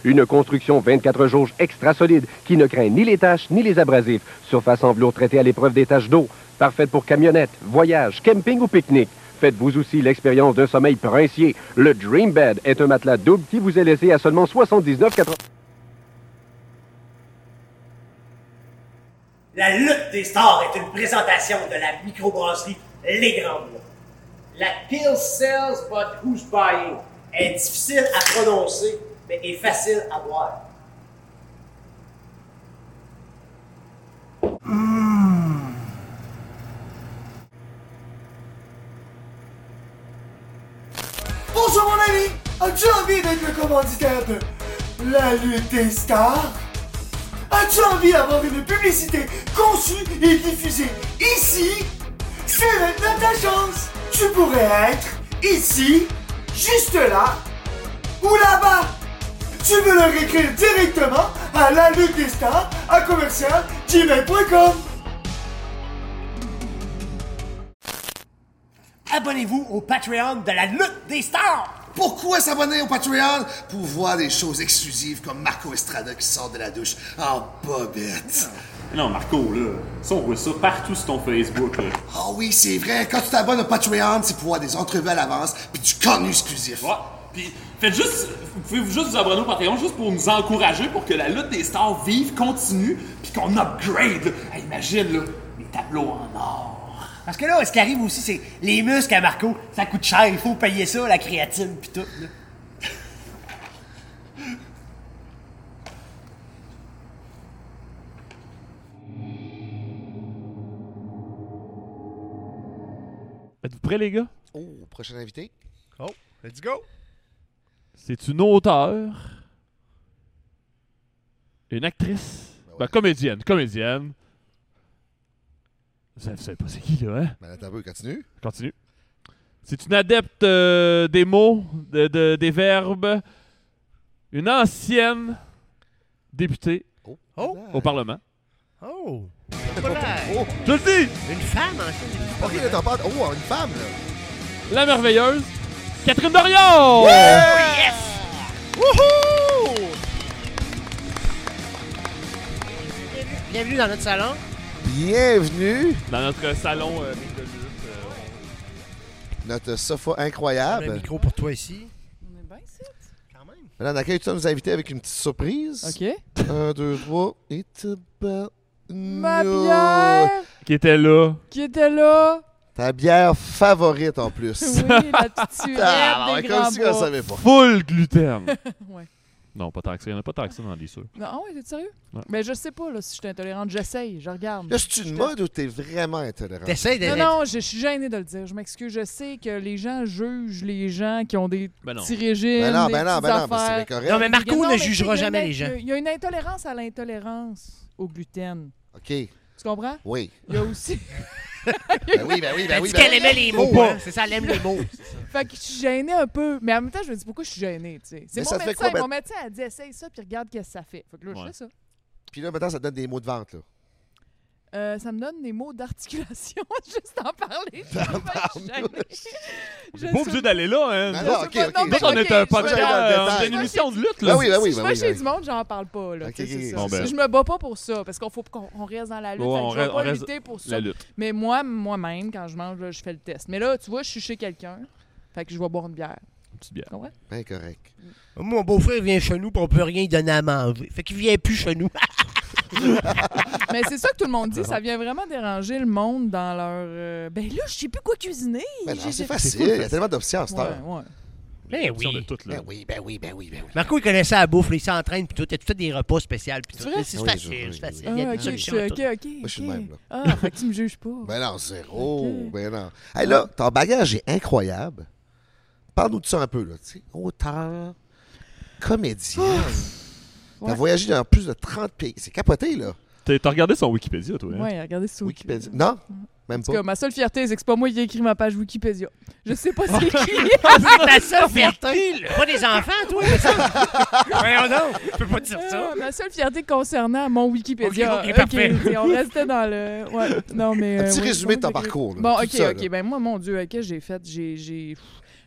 Une construction 24 jauges extra solide qui ne craint ni les taches ni les abrasifs. Surface en velours traité à l'épreuve des taches d'eau. Parfaite pour camionnette, voyage, camping ou pique-nique. Faites vous aussi l'expérience d'un sommeil princier. Le Dream Bed est un matelas double qui vous est laissé à seulement 79,80. La lutte des stars est une présentation de la microbrasserie Les Grandes. La pill sells, but who's buying? est difficile à prononcer, mais est facile à boire. Bonjour mon ami, as-tu envie d'être le commanditaire de la lutte des stars? As-tu envie d'avoir une publicité conçue et diffusée ici C'est maintenant ta chance? Tu pourrais être ici, juste là, ou là-bas. Tu veux leur écrire directement à la lutte des stars à commercial gmail.com Abonnez-vous au Patreon de la lutte des stars! Pourquoi s'abonner au Patreon? Pour voir des choses exclusives comme Marco Estrada qui sort de la douche en bobette. Non, Marco, là, ça, on voit ça partout sur ton Facebook, là. Ah oui, c'est vrai, quand tu t'abonnes au Patreon, c'est pour voir des entrevues à l'avance puis du contenu exclusif. Ouais. Puis, faites juste, vous pouvez juste vous abonner au Patreon juste pour nous encourager pour que la lutte des stars vive, continue, puis qu'on upgrade. Hey, imagine, là, les tableaux en or. Parce que là, ce qui arrive aussi, c'est les muscles à Marco, ça coûte cher, il faut payer ça, la créatine pis tout. Là. Êtes-vous prêts, les gars? Oh, prochain invité. Oh, let's go. C'est une auteure, une actrice, Ben ouais. ben, comédienne, comédienne. Vous savez, vous savez pas c'est qui, là, hein? Ben, attends un peu, continue. Continue. C'est une adepte euh, des mots, de, de- des verbes, une ancienne députée Oh. Oh. au Parlement. Oh. Oh, Je le dis! Une femme, en fait. ok, là, t'en parles. Oh, une femme, là. La merveilleuse Catherine Dorion! Bienvenue dans notre salon. Bienvenue. Dans notre salon euh, euh, Notre sofa On a un incroyable. micro pour toi ici. On est bien ici. Quand même. Madame tu vas nous inviter avec une petite surprise? OK. Un, deux, trois. Et Ma No. bière qui était là? qui était là? Ta bière favorite en plus. Oui, la petite surette Ah, des grands comme si on savait pas. Full gluten. Ouais. Non, pas tant que ça. Il n'y en a pas tant que ça dans les sûrs. Non, ah ouais, t'es sérieux? Ouais. Mais je sais pas là, si je suis intolérante. J'essaye, je regarde. Là, c'est une mode ou t'es vraiment intolérant? T'essayes Non, d'être. non, je, je suis gênée de le dire. Je m'excuse. Je sais que les gens jugent les gens qui ont des Ben non. petits régimes, Ben non, des ben non, petites ben non, ben affaires. c'est correct. Non, mais Marco Non, ne mais jugera jamais les gens. Il y a une intolérance à l'intolérance au gluten. OK, Tu comprends? oui. Il y a aussi. Ben oui, ben oui, ben oui. ben qu'elle oui. aimait les mots, hein. C'est ça, elle aime les mots. Fait que je suis gênée un peu. Mais en même temps, je me dis pourquoi je suis gênée, tu sais? C'est Mais mon ça fait médecin. quoi, ben- Mon médecin a dit essaye ça puis regarde qu'est-ce que ça fait. Fait que là, je fais ça. Puis là, maintenant, ça te donne des mots de vente, là. Euh, ça me donne des mots d'articulation juste en parler. Je suis gênée. Je Pas obligé d'aller là, hein. Ben Je non, ok, pas, non, Nous, on est un podcast, euh, est une émission de lutte, là. Ben oui, ben oui, si ben je vais chez ben du monde, j'en parle pas. Là, bon, ben. Je me bats pas pour ça, parce qu'il faut qu'on on reste dans la lutte. Ouais, on je vais reste- pas reste lutter pour ça. La lutte. Mais moi, moi-même, quand je mange, là, je fais le test. Mais là, tu vois, je suis chez quelqu'un. Fait que je vais boire une bière. Une petite bière. Ben correct. Mon beau-frère vient chez nous, on peut rien lui donner à manger. Fait qu'il vient plus chez nous. Mais c'est ça que tout le monde dit. Ça vient vraiment déranger le monde dans leur. euh, Ben là, je sais plus quoi cuisiner. Ben non, J'ai- c'est j'ai- facile. Il y a tellement d'options à cette Ouais, heure. ouais. Ben Option de là. Ben oui, ben oui, ben oui, ben oui. Marco, il connaissait la bouffe, là, il s'entraîne, puis tout. Il a tout fait des repas spéciaux, puis tout. C'est vrai? C'est Oui, facile, oui, c'est oui, facile. Ah, Il y a ok, des je solutions suis- à ok, tout. ok. Moi, je suis ok. le même, là. Ah, fait que tu me juges pas. Ben non, zéro. Ok. Ben non. Hey, là, ton bagage est incroyable. Parle-nous de ça un peu, là. Tu sais, auteur, T'as voyagé dans plus de 30 pays. C'est capoté, là. T'as regardé son Wikipédia, toi, hein? Ouais, regardez sur Wikipédia. Non? Même pas. cas, ma seule fierté, c'est que c'est pas moi qui ai écrit ma page Wikipédia. Je sais pas c'est qui. C'est ta seule fierté. Pas des enfants, toi, mais ça. Voyons donc. Je peux pas dire ça. Ah, ma seule fierté concernant mon Wikipédia. Ok, ok, parfait. ok, on restait dans le. Ouais, non, mais. Un euh, petit oui, résumé de ton ok. parcours, là, Bon, ok, ça, ok. là. Ben, moi, mon Dieu, qu'est-ce que j'ai fait? J'ai. j'ai-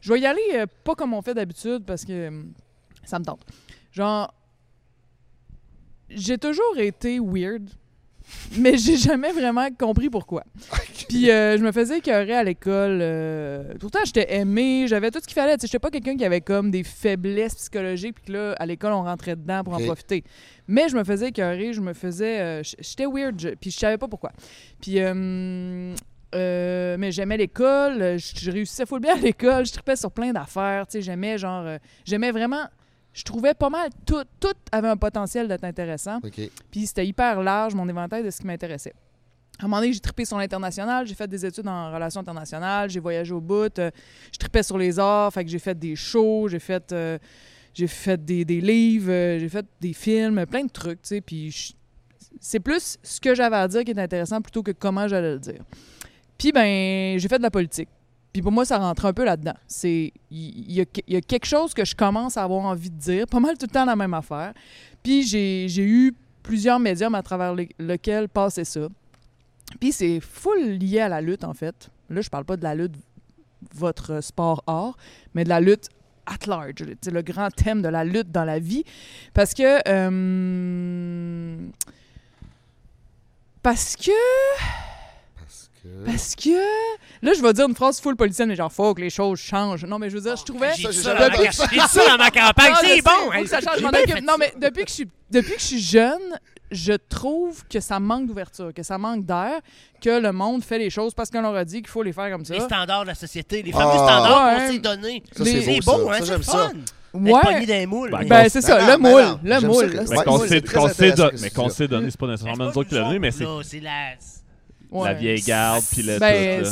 Je vais y aller euh, pas comme on fait d'habitude parce que hum, ça me tente. Genre. J'ai toujours été weird, mais j'ai jamais vraiment compris pourquoi. Puis euh, je me faisais écœurer à l'école. euh, Pourtant, j'étais aimée, j'avais tout ce qu'il fallait. Tu sais, J'étais pas quelqu'un qui avait comme des faiblesses psychologiques, puis que là, à l'école, on rentrait dedans pour Ok. en profiter. Mais je me faisais écœurer, je me faisais. euh, j- j'étais weird, je- puis je savais pas pourquoi. Puis. euh, euh, mais j'aimais l'école, je je réussissais full bien à l'école, je tripais sur plein d'affaires, tu sais, j'aimais genre, euh, j'aimais vraiment, je trouvais pas mal, tout, tout avait un potentiel d'être intéressant. Puis c'était hyper large, mon éventail de ce qui m'intéressait. À un moment donné, j'ai trippé sur l'international, j'ai fait des études en relations internationales, j'ai voyagé au bout, euh, je trippais sur les arts, fait que j'ai fait des shows, j'ai fait, euh, j'ai fait des, des livres, euh, j'ai fait des films, plein de trucs, tu sais, puis c'est plus ce que j'avais à dire qui est intéressant plutôt que comment j'allais le dire. Puis ben, j'ai fait de la politique. Puis pour moi, ça rentre un peu là-dedans. C'est il y, a quelque chose que je commence à avoir envie de dire, pas mal tout le temps la même affaire. Puis j'ai eu plusieurs médiums à travers les- lesquels passer ça. Puis c'est full lié à la lutte, en fait. Là, je parle pas de la lutte, votre sport art, mais de la lutte at large. C'est le grand thème de la lutte dans la vie. Parce que... euh, parce que... Parce que. Parce que. Là, je vais dire une phrase full politicienne, mais genre, faut que les choses changent. Non, mais je veux dire, je trouvais. J'ai Ça, dit ça dans ma- ça. j'ai dit ça dans ma campagne, Ah, je c'est sais, bon! faut hein, que ça change, je m'en occupe. Non, mais depuis que je suis, depuis que je suis jeune, je trouve que ça manque d'ouverture, que ça manque d'air, que le monde fait les choses parce qu'on leur a dit qu'il faut les faire comme ça. Les standards de la société, les fameux Ah. standards Ouais. qu'on s'est donnés. Ça, c'est beau, beau, ça. hein, Ça, c'est j'aime le ça. fun. D'être Ouais. pogné dans les moules. Ben, Ben, c'est ça, Ben le non, ben moule, non. le moule. que- Ouais, Mais le qu'on c'est s'est très qu'on s'est intéressant don- que mais tu qu'on dis ça. s'est donné, c'est pas nécessairement nous autres qui l'a donné, mais c'est c'est la... Ouais. la vieille garde puis le Ben, tout.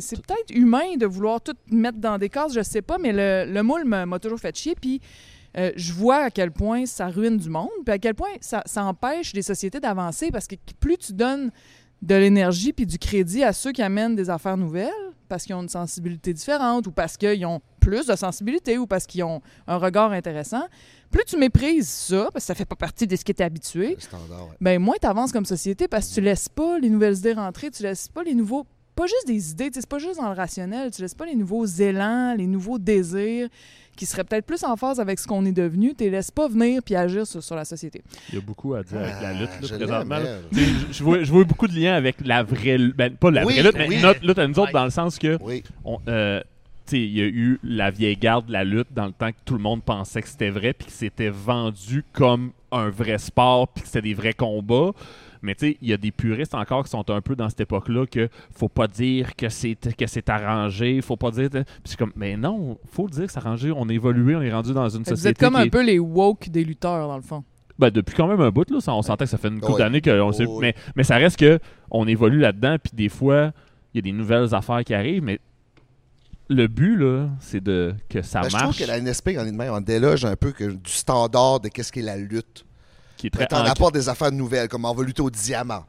c'est peut-être humain de vouloir tout mettre dans des cases, je sais pas, mais le, le moule m'a m'a toujours fait chier. Puis euh, je vois à quel point ça ruine du monde, puis à quel point ça, ça empêche les sociétés d'avancer, parce que plus tu donnes de l'énergie puis du crédit à ceux qui amènent des affaires nouvelles, parce qu'ils ont une sensibilité différente, ou parce qu'ils ont plus de sensibilité, ou parce qu'ils ont un regard intéressant, plus tu méprises ça, parce que ça fait pas partie de ce qui était habitué, Le standard, ouais. ben moins tu avances comme société parce que tu laisses pas les nouvelles idées rentrer, tu laisses pas les nouveaux pas juste des idées, c'est pas juste dans le rationnel, tu laisses pas les nouveaux élans, les nouveaux désirs qui seraient peut-être plus en phase avec ce qu'on est devenu, tu les laisses pas venir puis agir sur, sur la société. Il y a beaucoup à dire avec la lutte Ah, là, je présentement. Je je vois, je vois beaucoup de liens avec la vraie lutte. Ben, pas la Oui, vraie lutte, mais oui. notre lutte à nous autres, dans le sens que Oui. on, euh, il y a eu la vieille garde de la lutte dans le temps que tout le monde pensait que c'était vrai, puis que c'était vendu comme un vrai sport, puis que c'était des vrais combats. Mais tu sais, il y a des puristes encore qui sont un peu dans cette époque-là que faut pas dire que c'est que c'est arrangé, faut pas dire. Puis c'est comme, mais non, faut dire que c'est arrangé. On a évolué, on est rendu dans une société. vous êtes comme qui un est- peu les woke des lutteurs dans le fond. ben, depuis quand même un bout, là, ça, on sentait que ça fait une couple d'années qu'on sait. Oh, mais, mais ça reste que on évolue là-dedans, puis des fois, il y a des nouvelles affaires qui arrivent, mais le but, là, c'est de que ça Ben, je trouve marche. que la NSP, en est de même, on déloge un peu que, du standard de qu'est-ce qu'est la lutte. qui est très on ancré- apporte des affaires nouvelles, comme on va lutter au diamant.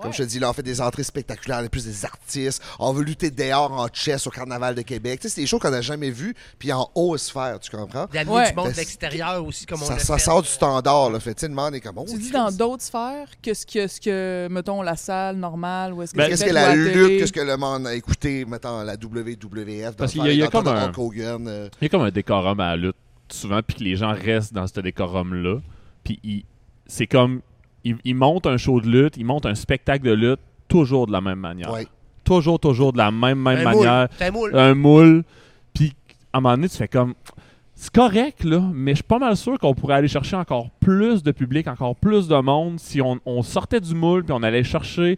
Comme je te dis, là, on fait des entrées spectaculaires, on est plus des artistes. On veut lutter dehors en chess au Carnaval de Québec. Tu sais, c'est des choses qu'on n'a jamais vues, puis en haute sphère, tu comprends? D'amener Ouais. du monde Ben, de l'extérieur aussi, comme on Ça, ça fait, sort du standard, là. Fait, tu sais, le monde est comme, oh, Tu dis dans d'autres sphères? Que ce que, ce que mettons, la salle normale ou est-ce que Ben, Qu'est-ce que la lutte, qu'est-ce que le monde a écouté, mettons, la WWF, Parce dans qu'il y a- il y a comme de un- Hulk Hogan, euh, Il y a comme un décorum à la lutte, souvent, puis que les gens restent dans ce décorum-là. Puis ils- c'est comme. Ils, ils montent un show de lutte, ils montent un spectacle de lutte, toujours de la même manière. ouais. Toujours, toujours de la même, même un manière. Moule. un moule. Puis à un moment donné, tu fais comme. C'est correct, là, mais je suis pas mal sûr qu'on pourrait aller chercher encore plus de public, encore plus de monde si on, on sortait du moule puis on allait chercher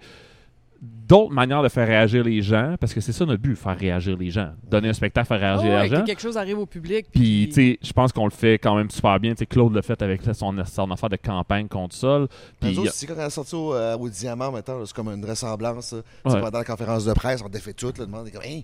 d'autres manières de faire réagir les gens, parce que c'est ça notre but, faire réagir les gens. Donner un spectacle, faire Ah réagir ouais, les que gens. quelque chose arrive au public. Puis, tu sais, je pense qu'on le fait quand même super bien. Tu sais, Claude l'a fait avec son, son affaire de campagne contre Sol. Puis, Nous autres, c'est quand on est sorti au, euh, au Diamant, maintenant, c'est comme une ressemblance. Ouais. C'est Pendant la conférence de presse, on défait tout. Là, le monde est comme, Hein?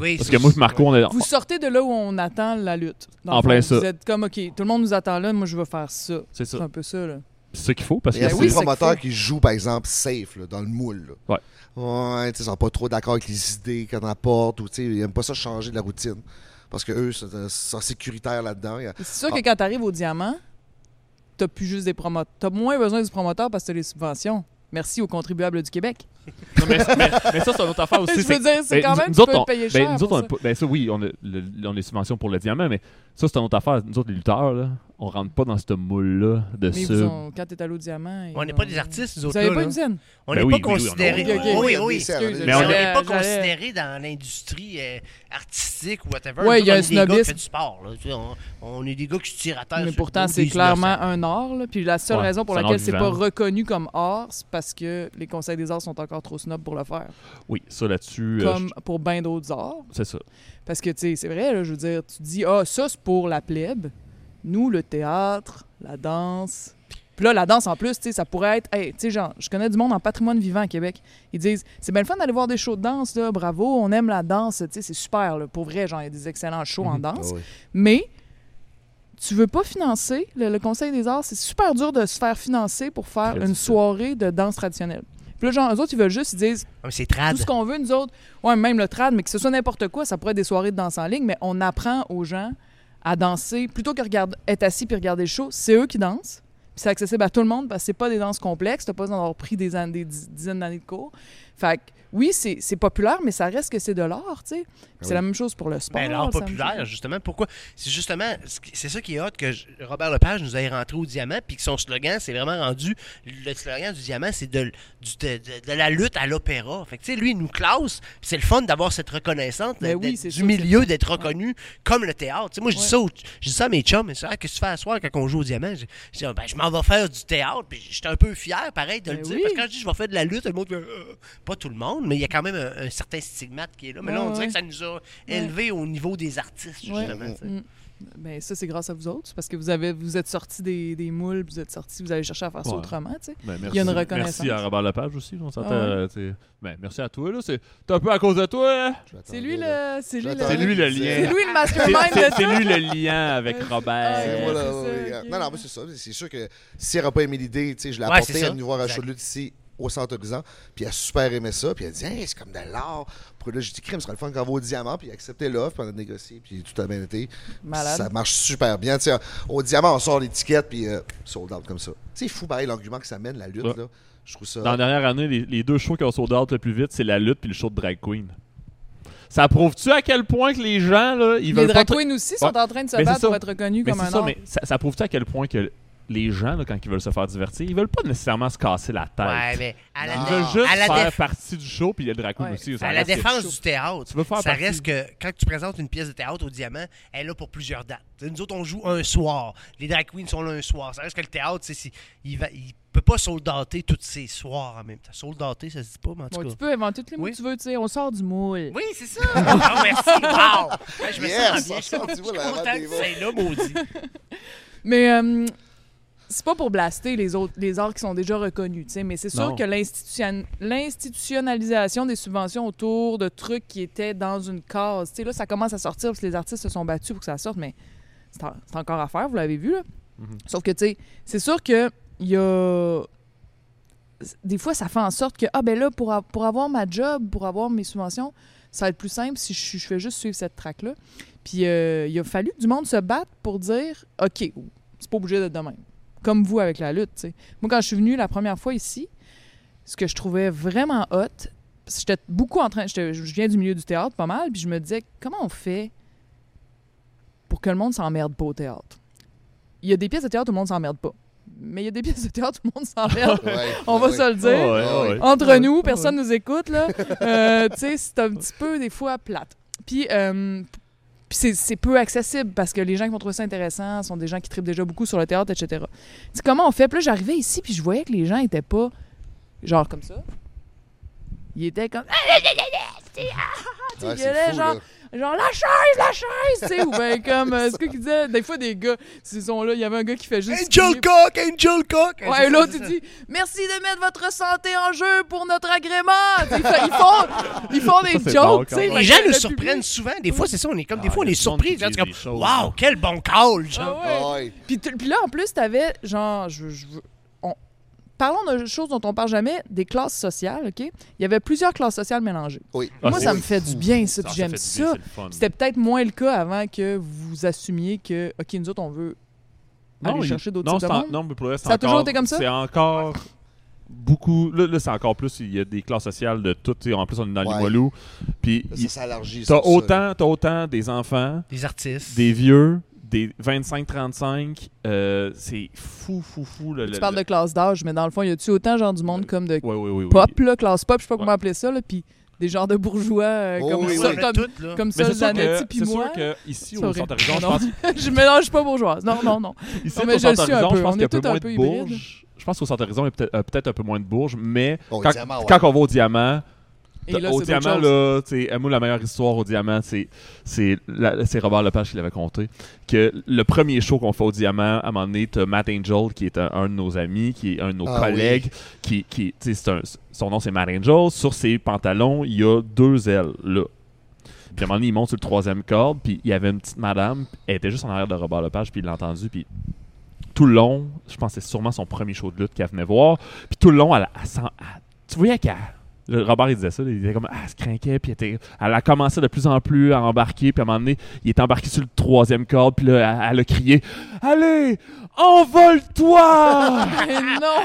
Oui, parce c'est- que moi, et Marco, on est. Vous sortez de là où on attend la lutte. En plein ça. Vous êtes comme, OK, tout le monde nous attend là, moi, je veux faire ça. C'est C'est ça. un peu ça, là. C'est ça qu'il faut, parce Il y a des c'est promoteurs qui jouent, par exemple, safe, là, dans le moule. là. Ouais. Ouais, tu sais, ils sont pas trop d'accord avec les idées qu'on apporte, ou tu sais, ils aiment pas ça changer de la routine. Parce que eux, sont, sont sécuritaires là-dedans. C'est sûr Ah. que quand t'arrives au diamant, t'as plus juste des promoteurs. T'as moins besoin du promoteur parce que t'as les subventions. Merci aux contribuables du Québec. Non, mais, mais- mais ça, c'est une autre affaire aussi. Je veux dire, c'est ben, quand nous- même, nous tu autres, peux on- payer ben, cher nous autres, on ça. ben, ça, oui, on a, le- on a subventions pour le diamant, mais ça, c'est une autre affaire. Nous autres, les lutteurs, là, on rentre pas dans ce moule-là de Mais sub. vous ont- quand t'es allé au diamant... On n'est pas des artistes, nous Vous autres. avez là, pas une scène? On Ben n'est oui, pas oui, oui, considérés. Oui, oui, oui. Mais on on est- n'est pas considérés dans l'industrie euh, artistique ou whatever. Ouais, Nous il y a un on est des gars qui snobisme. font du sport. On, est des gars qui se tirent à terre. Mais pourtant, c'est clairement innocents. un art. Puis la seule raison pour laquelle c'est pas reconnu comme art, c'est parce que les conseils des arts sont encore trop snobs pour le faire. Oui, ça là-dessus, euh, Comme pour bien d'autres arts. c'est ça. Parce que, tu sais, c'est vrai, là, je veux dire, tu dis, ah, ça, c'est pour la plèbe. Nous, le théâtre, la danse. Puis là, la danse, en plus, tu sais, ça pourrait être. Hey, tu sais, genre, je connais du monde en patrimoine vivant à Québec. Ils disent, c'est bien le fun d'aller voir des shows de danse, là, bravo, on aime la danse, tu sais, c'est super, là. Pour vrai, genre, il y a des excellents shows en danse. Ah. Mais tu veux pas financer, le, le Conseil des arts, c'est super dur de se faire financer pour faire Très une difficile. soirée de danse traditionnelle. Puis là, genre, eux autres, ils veulent juste, ils disent, Ah, c'est tout trad. ce qu'on veut, nous autres, ouais, même le trad, mais que ce soit n'importe quoi, ça pourrait être des soirées de danse en ligne, mais on apprend aux gens à danser, plutôt que regarder, être assis puis regarder le show, c'est eux qui dansent. Puis c'est accessible à tout le monde parce que c'est pas des danses complexes, t'as pas besoin d'avoir pris des, des dizaines d'années de cours. Fait que, oui, c'est c'est populaire, mais ça reste que c'est de l'art, tu sais. C'est oui. la même chose pour le sport. Ben, l'art c'est populaire, chose. justement. Pourquoi? C'est justement, c'est ça qui est hot que je- Robert Lepage nous ait rentré au diamant, puis que son slogan, c'est vraiment rendu, le slogan du diamant, c'est de, du- de, de- de la lutte à l'opéra. Fait que, tu sais, lui, il nous classe, puis c'est le fun d'avoir cette reconnaissance Ben oui, c'est du sûr, milieu, d'être reconnu comme le théâtre. Tu sais, moi, je dis Ouais. ça, je dis ça à mes chums, mais c'est vrai, qu'est-ce que tu fais à soir quand on joue au diamant? Je, je dis, ben, je m'en vais faire du théâtre, puis j'étais un peu fier, pareil, de le Ben dire, oui. parce que quand je dis je vais faire de la lutte, le monde fait, Euh, pas tout le monde, mais il y a quand même un, un certain stigmate qui est là. Mais là, on dirait ouais. que ça nous a élevés au niveau des artistes, justement. sais. Mm. Ben, ça, c'est grâce à vous autres, parce que vous, avez, vous êtes sortis des, des moules, vous êtes sortis, vous avez cherché à faire ça Ouais. autrement, tu sais. Ben, Il y a une merci- reconnaissance. Merci à Robert Lepage aussi. On s'entend, Ah ouais. euh, ben, merci à toi. là. C'est un peu à cause de toi. hein? C'est lui le. C'est lui, le... Lui lien. C'est lui le C'est mastermind c'est- de c'est tout. lui le lien avec. Robert. Ça, ok. Non, non, mais c'est ça. C'est sûr que si elle n'aurait pas aimé l'idée, tu sais, je l'ai Ouais, apporté, ça. venue voir lutte ici au Centre Horizon, puis elle a super aimé ça, puis elle a dit hey, c'est comme de l'art. Puis là, j'ai dit crème, ce serait le fun qu'on va au diamant, puis elle a accepté l'offre, puis on a négocié, puis tout a bien été. Malade. Ça marche super bien. Tu sais, au diamant, on sort l'étiquette, puis euh, sold out comme ça. C'est fou, pareil, l'argument que ça mène, la lutte, Ouais. là. Je trouve ça. Dans la dernière année, les, les deux shows qui ont sold out le plus vite, c'est la lutte puis le show de drag queen. Ça prouve-tu à quel point que les gens, là, ils Les veulent drag pas... queens aussi sont Ouais. en train de se Mais battre pour être reconnus Mais comme un ça, art. mais ça, ça prouve-tu à quel point que les gens, là, quand ils veulent se faire divertir, ils veulent pas nécessairement se casser la tête. Ouais, mais à la. Ils veulent juste à la faire déf- partie du show, puis il y a le drag queen Ouais. aussi. ça à la défense du théâtre, Tu veux faire ça partie- reste que quand tu présentes une pièce de théâtre au diamant, elle est là pour plusieurs dates. Nous autres, on joue un soir. Les drag queens sont là un soir. Ça reste que le théâtre, si- il, va, il peut pas soldater tous ses soirs en même temps. Soldater, ça se dit pas, mais en tout Bon, cas. tu peux inventer tous les mots Oui. que tu veux, tu sais. On sort du moule. Oui, c'est ça. Ah, merci. Wow. Ouais, je me Yes, sens bien. Je suis content que c'est là, maudit. Mais euh, c'est pas pour blaster les autres, les arts qui sont déjà reconnus, tu sais. Mais c'est sûr Non. que l'institution- l'institutionnalisation des subventions autour de trucs qui étaient dans une case, tu sais, là, ça commence à sortir parce que les artistes se sont battus pour que ça sorte, mais c'est en- c'est encore à faire, vous l'avez vu, là. Mhm. Sauf que, tu sais, c'est sûr que il y a des fois, ça fait en sorte que, ah, ben là, pour, a- pour avoir ma job, pour avoir mes subventions, ça va être plus simple si je, je fais juste suivre cette track-là. Puis euh, il a fallu que du monde se batte pour dire, OK, c'est pas obligé d'être de même. Comme vous avec la lutte. Moi, quand je suis venue la première fois ici, ce que je trouvais vraiment hot, j'étais beaucoup en train, je viens du milieu du théâtre pas mal, puis je me disais, comment on fait pour que le monde s'emmerde pas au théâtre? Il y a des pièces de théâtre où le monde s'emmerde pas. Mais il y a des pièces de théâtre où le monde s'emmerde. Ouais, On va ouais. se le dire. Ouais, ouais. ouais. Entre nous, ouais. personne nous écoute, là. Euh, tu sais, c'est un petit peu, des fois, plate. Puis, euh, puis c'est, c'est peu accessible parce que les gens qui vont trouver ça intéressant sont des gens qui tripent déjà beaucoup sur le théâtre, etc. Sais, comment on fait? Puis là, j'arrivais ici, puis je voyais que les gens étaient pas genre comme ça. Ils étaient comme. C'est genre-. Genre, la chaise, la chaise, tu sais, ou bien comme, euh, c'est quoi qu'ils disaient? Des fois, des gars, ils sont là, il y avait un gars qui fait juste. Angel crier. Cock, Angel Cock. Ouais, l'autre, il dit Merci de mettre votre santé en jeu pour notre agrément. Ils, fa- ils font, ils font des Ça, jokes. bon, tu sais. Les gens nous le surprennent souvent. Des fois, c'est ça, on est comme des Ah, fois, on est surpris. des comme, là. quel bon call, genre. Ah ouais. Ah. Puis, là, en plus, t'avais genre. Je, je- on- Parlons de choses dont on parle jamais, des classes sociales, OK? Il y avait plusieurs classes sociales mélangées. Oui. Ah, Moi, ça me fait du bien, ça, Ça, puis ça j'aime ça. C'était peut-être moins le cas avant que vous assumiez que, OK, nous autres, on veut aller il- chercher d'autres non, types de c'est en- monde. Non, mais pour le reste, Ça a toujours encore- été comme ça? C'est encore beaucoup. Là, là, c'est encore plus. Il y a des classes sociales de tout. tu sais, En plus, on est dans Ouais. les Limoilou. Puis, Ça s'élargit. t'as ça, autant, t'as autant des enfants, Des artistes. des vieux, des 25-35. euh, c'est fou, fou, fou. Le, Tu le- parles de classe d'âge, mais dans le fond, y a-tu autant genre du monde comme de Oui, oui, oui. oui. pop, là, classe pop, je sais pas Ouais. comment appeler ça, là, puis des genres de bourgeois euh, Oh, comme oui, ça, oui. comme, toutes, là. comme ça, Zanetti puis c'est moi. sûr que ici, C'est au. Centre je pense, je mélange pas bourgeoise. Non, non, non. ici, Non, mais au je le Centre suis un peu. je pense On qu'il y a est un peu tous un peu hybrides. Je pense qu'au Centre Horizon, il y a peut-être euh, un peu moins de bourges, mais ouais. quand on va au diamant, Et là, au diamant, là, tu sais, moi, la meilleure histoire au diamant, c'est Robert Lepage qui l'avait conté. Que le premier show qu'on fait au diamant, à un moment donné, t'as Matt Angel, qui est un, un de nos amis, qui est un de nos Ah collègues, qui, un- son nom c'est Matt Angel. Sur ses pantalons, il y a deux ailes, là. Puis à un moment donné, il monte sur le troisième corde, puis il y avait une petite madame, elle était juste en arrière de Robert Lepage, puis il l'a entendu, puis tout le long, je pense que c'est sûrement son premier show de lutte qu'elle venait voir, puis tout le long, elle, elle tu voyais qu'elle le- Robert, il disait ça. Il disait comme, ah, elle se craquait, puis elle, était- a commencé de plus en plus à embarquer, puis à un moment donné, il est embarqué sur le troisième corde, puis là, elle a crié, Allez, envole-toi! Mais non!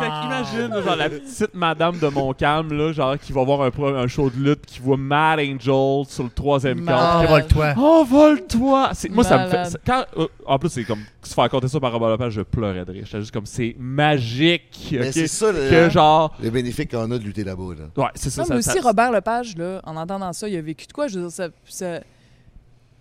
Fait qu'imagine, genre, la petite madame de Montcalm, là, genre, qui va voir un, pro- un show de lutte, qui voit Mad Angel sur le troisième corde. Envole-toi. Envole-toi! C'est- Moi, ça me fait. Malade. ça- Quand, euh, en plus, c'est comme. Se faire compter ça par Robert Lepage, je pleurais de rire. J'étais juste comme, c'est magique. Mais ok? c'est ça, le, Que genre. le bénéfice qu'on a de lutter là-bas. Là. Ouais, c'est ça. Non, ça- mais ça- aussi, Robert Lepage, là, en entendant ça, il a vécu de quoi? Je veux dire, ça. ça-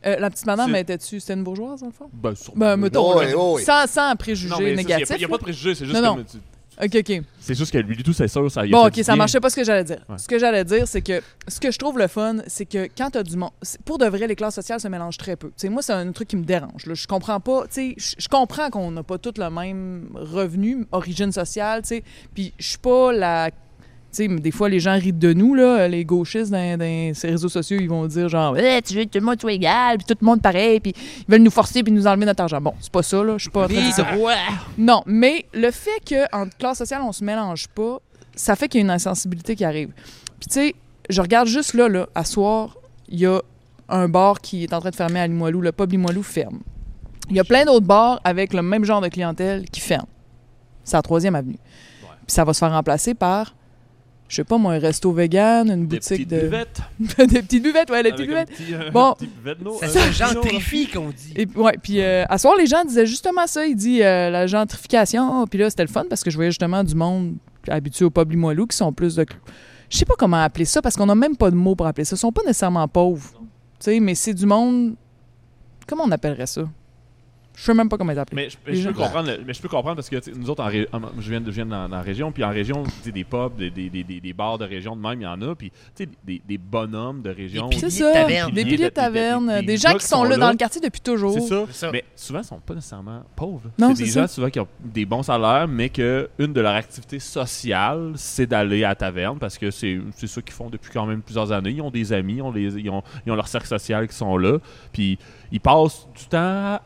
Euh, la petite madame, C'est- elle était-tu. C'était une bourgeoise, dans le fond? Ben, sûrement. Ben, mettons. Oh, là, oui, oh, oui. Sans, sans préjugés mais négatifs. Il n'y a, pas de préjugés, c'est juste Non, comme. non. tu- OK, OK. C'est juste que lui, du tout, c'est sûr. Ça, il a Bon, fait OK, du ça bien. marchait pas ce que j'allais dire. Ouais. Ce que j'allais dire, c'est que ce que je trouve le fun, c'est que quand t'as du monde. c'est- Pour de vrai, les classes sociales se mélangent très peu. Tu sais, moi, c'est un truc qui me dérange. là. Je comprends pas. Tu sais, je- je comprends qu'on n'a pas tous le même revenu, origine sociale, tu sais. Puis je suis pas la. Sais, des fois, les gens rient de nous, là, les gauchistes dans, dans ces réseaux sociaux, ils vont dire genre, Eh, tu veux que tout le monde soit égal, puis tout le monde pareil, puis ils veulent nous forcer, puis nous enlever notre argent. Bon, c'est pas ça, là. Je suis pas. en train de dire ça. Non, mais le fait qu'en classe sociale, on se mélange pas, ça fait qu'il y a une insensibilité qui arrive. Puis tu sais, je regarde juste là, là, à soir, il y a un bar qui est en train de fermer à Limoilou. Le pub Limoilou ferme. Il y a plein d'autres bars avec le même genre de clientèle qui ferment. C'est la troisième avenue. Puis ça va se faire remplacer par, je sais pas moi, un resto vegan, une Des boutique petites de... buvettes. des petites buvettes, ouais, des petites buvettes. petit, euh, Bon. d'eau, Ça gentrifie qu'on dit. Et ouais, puis euh, à soir, les gens disaient justement ça. Ils disent euh, la gentrification. Puis là, c'était le fun parce que je voyais justement du monde habitué au pub Limoilou qui sont plus de. Je sais pas comment appeler ça parce qu'on a même pas de mots pour appeler ça. Ils sont pas nécessairement pauvres. Tu sais, mais c'est du monde. Comment on appellerait ça? Je sais même pas comment appeler. Mais je, peux comprendre, le- mais je peux comprendre parce que nous autres, en ré- en- je viens, de, je viens dans, dans la région, puis en région, des pubs, des, des, des, des- des bars de région de même, il y en a, puis tu sais, des, des bonhommes de région. Des C'est piliers de ça. taverne. Des piliers de taverne. des- Des, des gens qui sont sont là dans le quartier depuis toujours. C'est ça. C'est ça. Mais souvent, ils sont pas nécessairement pauvres. Non, c'est des gens souvent qui ont des bons salaires, mais que une de leurs activités sociales, c'est d'aller à la taverne parce que c'est c'est ça qu'ils font depuis quand même plusieurs années. Ils ont des amis, ils ont, les, ils ont, ils ont leur cercle social qui sont là, puis ils passent du temps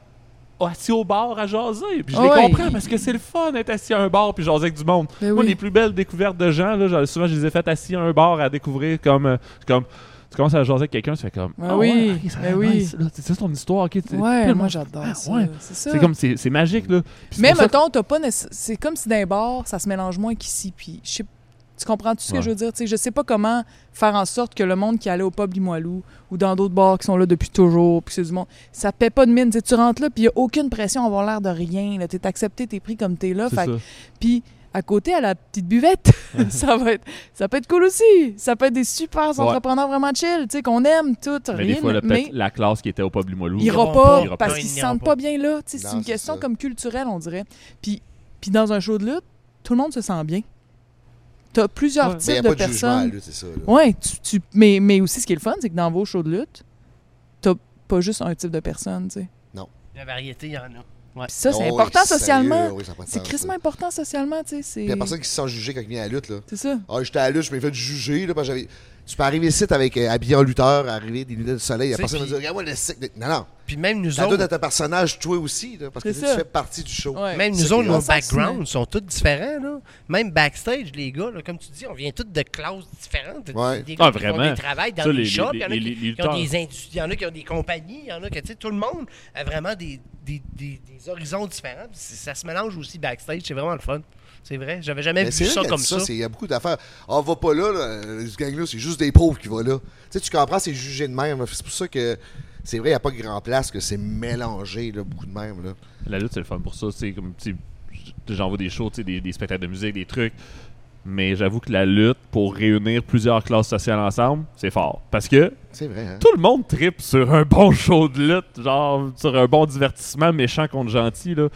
assis au bar à jaser. Puis je les Ouais. comprends parce que c'est le fun d'être assis à un bar puis jaser avec du monde. Ben Moi, oui. les plus belles découvertes de gens, là, souvent, je les ai faites assis à un bar à découvrir comme. euh, comme tu commences à jaser avec quelqu'un, tu fais comme. Ben Ah oui, ouais, ben l'air oui. nice. C'est ton histoire, ok. Ouais, moi j'adore Ah, ça. ouais. C'est ça. C'est comme c'est magique là. Puis Mais que- mettons, t'as pas c'est comme si les bars, ça se mélange moins qu'ici. Puis je sais- tu comprends-tu ce que je veux dire? Tu sais, je sais pas comment faire en sorte que le monde qui allait au pub Limoilou ou dans d'autres bars qui sont là depuis toujours, puis c'est du monde, ça paie pas de mine. Tu tu rentres là, puis y a aucune pression à avoir l'air de rien. là. T'es accepté, t'es pris comme là. Fait que- ça. Puis à côté, à la petite buvette, ça va être ça peut être cool aussi. Ça peut être des super Ouais. entrepreneurs vraiment chill, tu sais, qu'on aime tout, Mais rien. des fois, là, mais la classe qui était au pub Limoilou. iront pas. pas, parce qu'ils Ils se sentent pas. bien là. Tu C'est une question ça. comme culturelle, on dirait. Puis, puis dans un show de lutte, tout le monde se sent bien. T'as plusieurs Ouais. Mais types a de pas de jugement, personnes. Ouais, tu, tu- mais, mais aussi, ce qui est le fun, c'est que dans vos shows de lutte, t'as pas juste un type de personne, tu sais. La variété, il y en a. Puis ça, c'est Oh, important oui, socialement. oui, C'est crissement ça. important socialement, tu sais. c'est- Puis il y a personne qui se sent jugé quand il vient à la lutte. Là. C'est ça. Ah, j'étais à la lutte, je m'ai fait juger. Là, parce que j'avais- tu peux arriver ici avec euh, habillé en lutteur, arriver des lunettes de soleil. Il y a C'est personne puis- va dire Regarde-moi le cycle. Non, non. Puis même nous Ça doit autres, être un personnage, toi aussi. Là, parce que C'est tu ça. fais partie du show. Ouais. même nous autres, nos s'en backgrounds sont tous différents. Là. Même backstage, les gars, là, comme tu dis, on vient tous de classes différentes. Ouais. Des gars Ah, qui font vraiment. des travails dans Ça, les- shops, il y en a les- qui, les qui ont lutteurs. des industries, il y en a qui ont des compagnies, il y en a que, tu sais, tout le monde a vraiment des, des, des, des horizons différents. Puis c'est- Ça se mélange aussi backstage, c'est vraiment le fun. C'est vrai, j'avais jamais Mais vu vrai ça comme ça. c'est- Il y a beaucoup d'affaires. Ah, va pas là, là, ce gang-là, c'est juste des pauvres qui vont là. Tu sais, tu comprends, c'est jugé de même. C'est pour ça que c'est vrai, il n'y a pas grand place que c'est mélangé, là, beaucoup de même. Là. La lutte, c'est le fun pour ça. C'est comme, j'envoie des shows, tu sais, des, des spectacles de musique, des trucs. Mais j'avoue que la lutte, pour réunir plusieurs classes sociales ensemble, c'est fort. Parce que C'est vrai, hein? tout le monde tripe sur un bon show de lutte, genre sur un bon divertissement méchant contre gentil. là.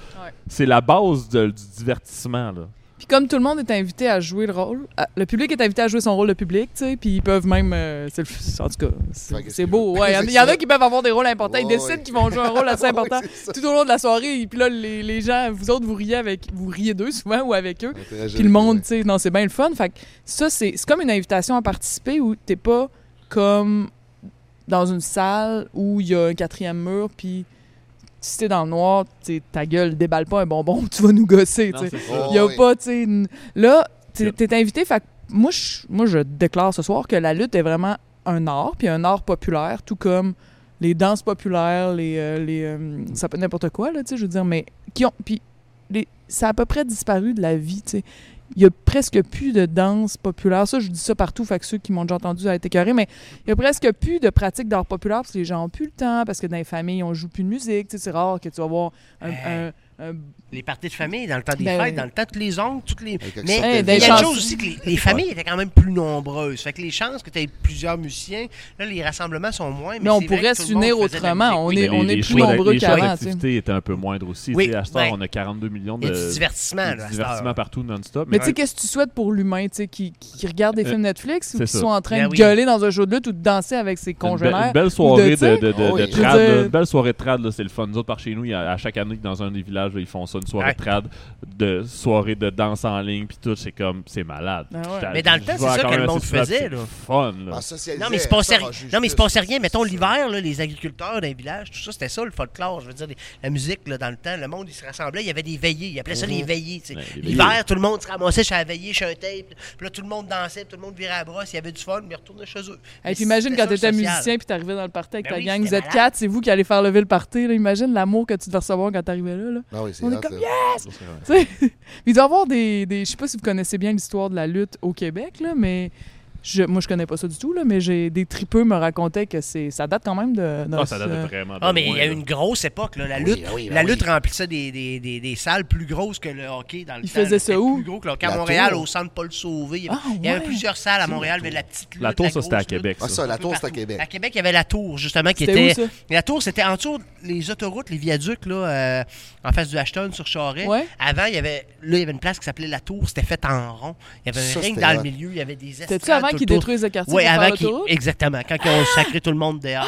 C'est la base de- du divertissement. Là. Puis comme tout le monde est invité à jouer le rôle, à- le public est invité à jouer son rôle de public, tu sais, puis ils peuvent même... euh, c'est en tout cas, c'est beau. Ouais, il y en- a qui peuvent avoir des rôles importants. ils décident qu'ils vont jouer un rôle assez important tout au long de la soirée. Puis là, les, les gens, vous autres, vous riez avec... Vous riez d'eux souvent ou avec eux. Puis le monde, tu sais, non, c'est bien le fun. Fait que ça, c'est c'est comme une invitation à participer où t'es pas comme dans une salle où il y a un quatrième mur, puis si t'es dans le noir, t'sais, ta gueule déballe pas un bonbon, tu vas nous gosser, Il y a oui. pas, une- Là, t'es invité, fait moi, je, moi, je déclare ce soir que la lutte est vraiment un art, puis un art populaire, tout comme les danses populaires, les, euh, les euh, ça peut être n'importe quoi là, tu sais, je veux dire, mais qui ont, puis les, ça a à peu près disparu de la vie, tu sais. Il y a presque plus de danse populaire. Ça, je dis ça partout, fait que ceux qui m'ont déjà entendu ça a été carré, mais il y a presque plus de pratiques d'art populaire parce que les gens ont plus le temps, parce que dans les familles, on joue plus de musique. C'est rare que tu vas voir un, un- un- Les parties de famille, dans le temps des Ben fêtes, dans le temps de tous les ongles, toutes les. Mais Hey, il y a une chances- chose aussi que les, les familles étaient quand même plus nombreuses. Fait que les chances que tu aies plusieurs musiciens, là, les rassemblements sont moins. Mais, Mais on pourrait s'unir autrement. On est- on est les plus nombreux qu'avant, d'activité étaient un peu moindres aussi. Oui, à temps, ouais. on a 42 millions de du divertissement, partout non-stop. Mais tu sais, qu'est-ce que tu souhaites pour l'humain, tu sais, qui, qui regarde des Euh, films Netflix ou qui ça. soit en train Ben de gueuler dans un show de lutte ou de danser avec ses congénères? une belle soirée de, trad. Une belle soirée de trad, là, c'est le fun. Nous autres, par chez nous, il y a- à chaque année, dans un des villages, là, ils font ça, une soirée Ouais. de trad, de soirée de danse en ligne, puis tout, c'est comme, c'est malade. Ah ouais. Mais dans le temps, c'est ça que le monde faisait, c'est là. fun, là. Ah, Non, mais il se passait Non, mais il se passait rien. Mettons l'hiver, là, les agriculteurs dans les villages, tout ça, c'était ça le folklore. Je veux dire, les- la musique, là, dans le temps, le monde, il se rassemblait. Il y avait des veillées. Ils appelaient ça Mhm. les veillées. Ouais, L'hiver, tout le monde se ramassait chez la veillée, chez un tape. Puis là, tout le monde dansait, tout le monde virait à la brosse. Il y avait du fun, mais ils retournaient chez eux. Et puis imagine quand t'étais musicien puis t'arrivais dans le party avec Ben ta gang, vous êtes quatre, c'est vous qui allez faire lever le party. Là. Imagine l'amour que tu devais recevoir quand t'arrivais là. Ah oui, c'est On est comme, sais, il doit y avoir des, des- Je sais pas si vous connaissez bien l'histoire de la lutte au Québec, là, mais je, moi je connais pas ça du tout, là, mais j'ai des tripeux me racontaient que c'est ça date quand même de. Ah, ça date de de- vraiment de Ah, mais il y a une grosse époque, là. La Oui, lutte, ah oui, ben la oui. lutte remplissait des, des, des, des salles plus grosses que le hockey dans le Il temps. faisait là. ça C'était où? plus gros que le hockey à La Montréal, Tour. au centre Paul Sauvé. Il y avait, Ah, il y avait ouais. plusieurs salles à Montréal, la mais Tour. la petite lutte. La tour, ça, c'était à. Québec. Ah, ça, la tour, c'est à. Québec. À Québec, il y avait la tour, justement, qui C'était où, était. ça? La tour, c'était en dessous les autoroutes, les viaducs, là, euh, en face du Ashton sur Charest. Ouais. Avant, il y avait, là, il y avait une place qui s'appelait la tour, c'était fait en rond. Il y avait un Ça, ring c'était dans le milieu, il y avait des estrades avant qu'ils détruisent le quartier Oui, avant qu'ils. Exactement. Quand ils ont sacré tout le monde dehors.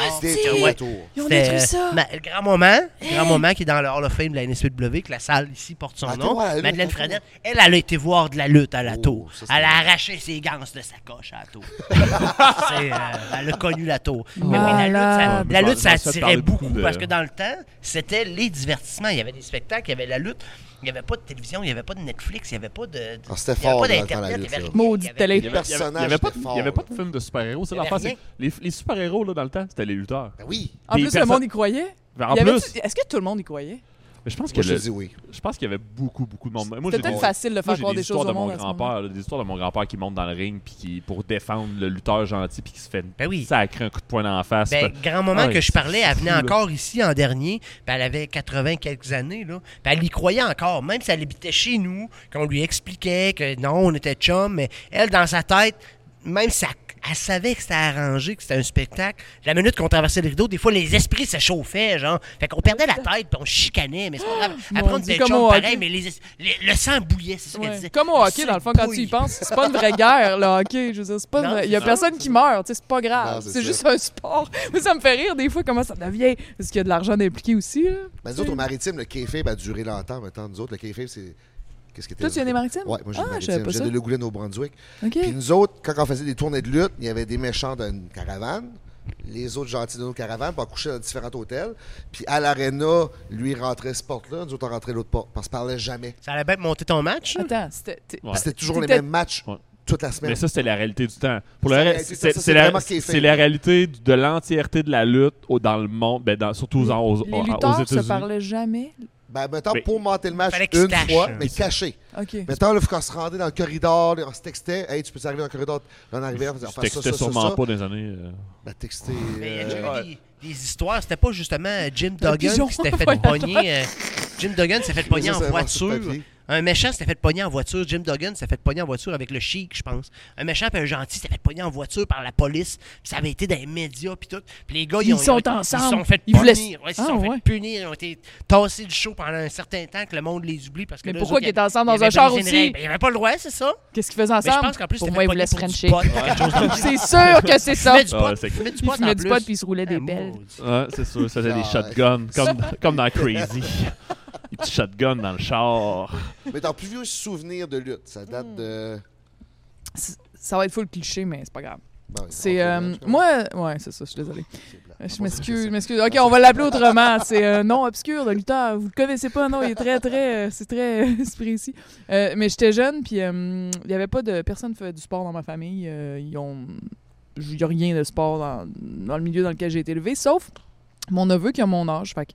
Ouais. tour. Ils ont détruit ça! le grand moment, grand moment qui est dans le Hall of Fame de la NSPW, que la salle ici porte son Ah, nom. Madeleine Fredette, elle, elle a été voir de la lutte à la Oh, tour. elle a arraché ses gants de sa coche à la tour. Euh, elle a connu la tour. Mais oui, la lutte, ça, attirait beaucoup, parce que dans le temps, c'était les divertissements. Il y avait des spectacles, il y avait la lutte. Il n'y avait pas de télévision, il n'y avait pas de Netflix, il n'y avait pas de. Ah, c'était il y avait fort, pas d'Internet, il y lutte, avait Il y avait- télé. Il y avait, pas de, étaient il y avait forts, pas de film de super-héros. C'est l'affaire, les, les super-héros, là, dans le temps, c'était les lutteurs. Ben oui. En plus, le monde y croyait. Ben, En plus, Est-ce que tout le monde y croyait? Mais je pense que Moi, le- oui. je pense qu'il y avait beaucoup, beaucoup de monde. Moi, C'était peut-être des- facile de faire croire des des choses de au mon grand-père, des histoires de mon grand-père qui monte dans le ring puis qui pour défendre le lutteur gentil puis qui se fait Ben oui. sacrer un coup de poing dans la face. Ben, Fait- grand moment Ouais, que je parlais, elle fou, venait là. encore ici en dernier, puis elle avait 80 quelques années, là. Puis elle y croyait encore, même si elle habitait chez nous, qu'on lui expliquait que non, on était chum, mais elle, dans sa tête, même si elle, elle savait que c'était arrangé, que c'était un spectacle, la minute qu'on traversait le rideau, des fois, les esprits se chauffaient, genre. Fait qu'on perdait la tête, puis on chicanait, mais c'est pas grave. Après, on était pareil, mais les es- les- le sang bouillait, c'est ça qu'elle disait. Comme au hockey, Le dans le fond, quand tu y penses, c'est pas une vraie guerre, le hockey. Je veux dire, c'est pas Non, vrai. Il y a personne qui meurt, tu sais, c'est pas Non, grave. c'est juste un sport. Mais ça me fait rire des fois comment ça devient. Parce qu'il y a de l'argent impliqué aussi. Là. Ben, nous autres, au maritime, le kayfabe a duré longtemps. Maintenant, nous autres, le kayfabe, c'est. Qu'est-ce que Toi, tu viens des maritimes? Ouais, moi, j'ai Ah, des je savais maritimes. J'ai de Le au Brunswick. Puis nous autres, quand on faisait des tournées de lutte, il y avait des méchants d'une caravane, les autres gentils de nos caravanes, puis on couchait dans différents hôtels. Puis à l'aréna, lui rentrait ce porte-là, nous autres on rentrait l'autre porte, parce qu'on parlait jamais. Ça allait bien monter ton match? Attends, c'était. Ouais. C'était toujours les mêmes matchs Ouais. toute la semaine. Mais ça, c'était la réalité du temps. Pour C'est le la reste, réalité du c'est la, réalité de l'entièreté de la lutte au- dans le monde, ben, dans- surtout aux, aux, Les aux lutteurs se États-Unis. parlaient jamais. Ben, mettons, Mais- pour monter le match une fois, Mais caché. OK. Mettons, là, quand on se rendait dans le corridor, là, on se textait, hey, tu peux arriver dans le corridor, là, on arrivait, on faisait fait ça, textais ça, ça, sûrement ça. pas dans les années. euh, Ben, texter. Mais il y a euh, déjà eu des, des histoires. C'était pas justement euh, Jim Duggan qui s'était fait pogner. euh, Jim Duggan s'est fait pogner en voiture. Un méchant s'était fait pogner en voiture. Jim Duggan s'est fait pogner en voiture avec le chic, je pense. Un méchant et un gentil s'est fait pogner en voiture par la police. Puis ça avait été dans les médias puis tout. Puis les gars, ils, Ils ont, sont ont- ensemble. Ils se sont fait Ils voulaient- punir. Ouais, ils se Ah, sont ouais. fait punir. Ils ont été tassés du show pendant un certain temps que le monde les oublie. Parce que Mais là, pourquoi qu'ils étaient ensemble ils dans un char aussi? Ben, Ils n'avaient pas le droit, c'est ça. Qu'est-ce qu'ils faisaient Mais je ensemble? pense qu'en plus, Pour moi, ils voulaient se frencher. C'est sûr que c'est ça. Fumait du Ah, pot. Ils du pot puis ils se roulaient des Ah, belles. Ouais, c'est sûr, ça faisait des Ah, shotguns, comme, comme dans Crazy. des petits shotguns dans le char. Mais ton plus vieux souvenir de lutte, ça date de. Ça va être full cliché, mais c'est pas grave. Oui, C'est. euh, moi. Ouais, c'est ça, je suis désolé. Je m'excuse, je m'excuse. Ok, on va l'appeler autrement. C'est un nom obscur de lutteur. Vous le connaissez pas, non? Il est très, très. euh, C'est très euh, c'est précis. Euh, mais j'étais jeune, puis euh, il y avait pas de. Personne fait du sport dans ma famille. Euh, ils ont. Il y a rien de sport dans, dans le milieu dans lequel j'ai été élevé, sauf mon neveu qui a mon âge. Fait que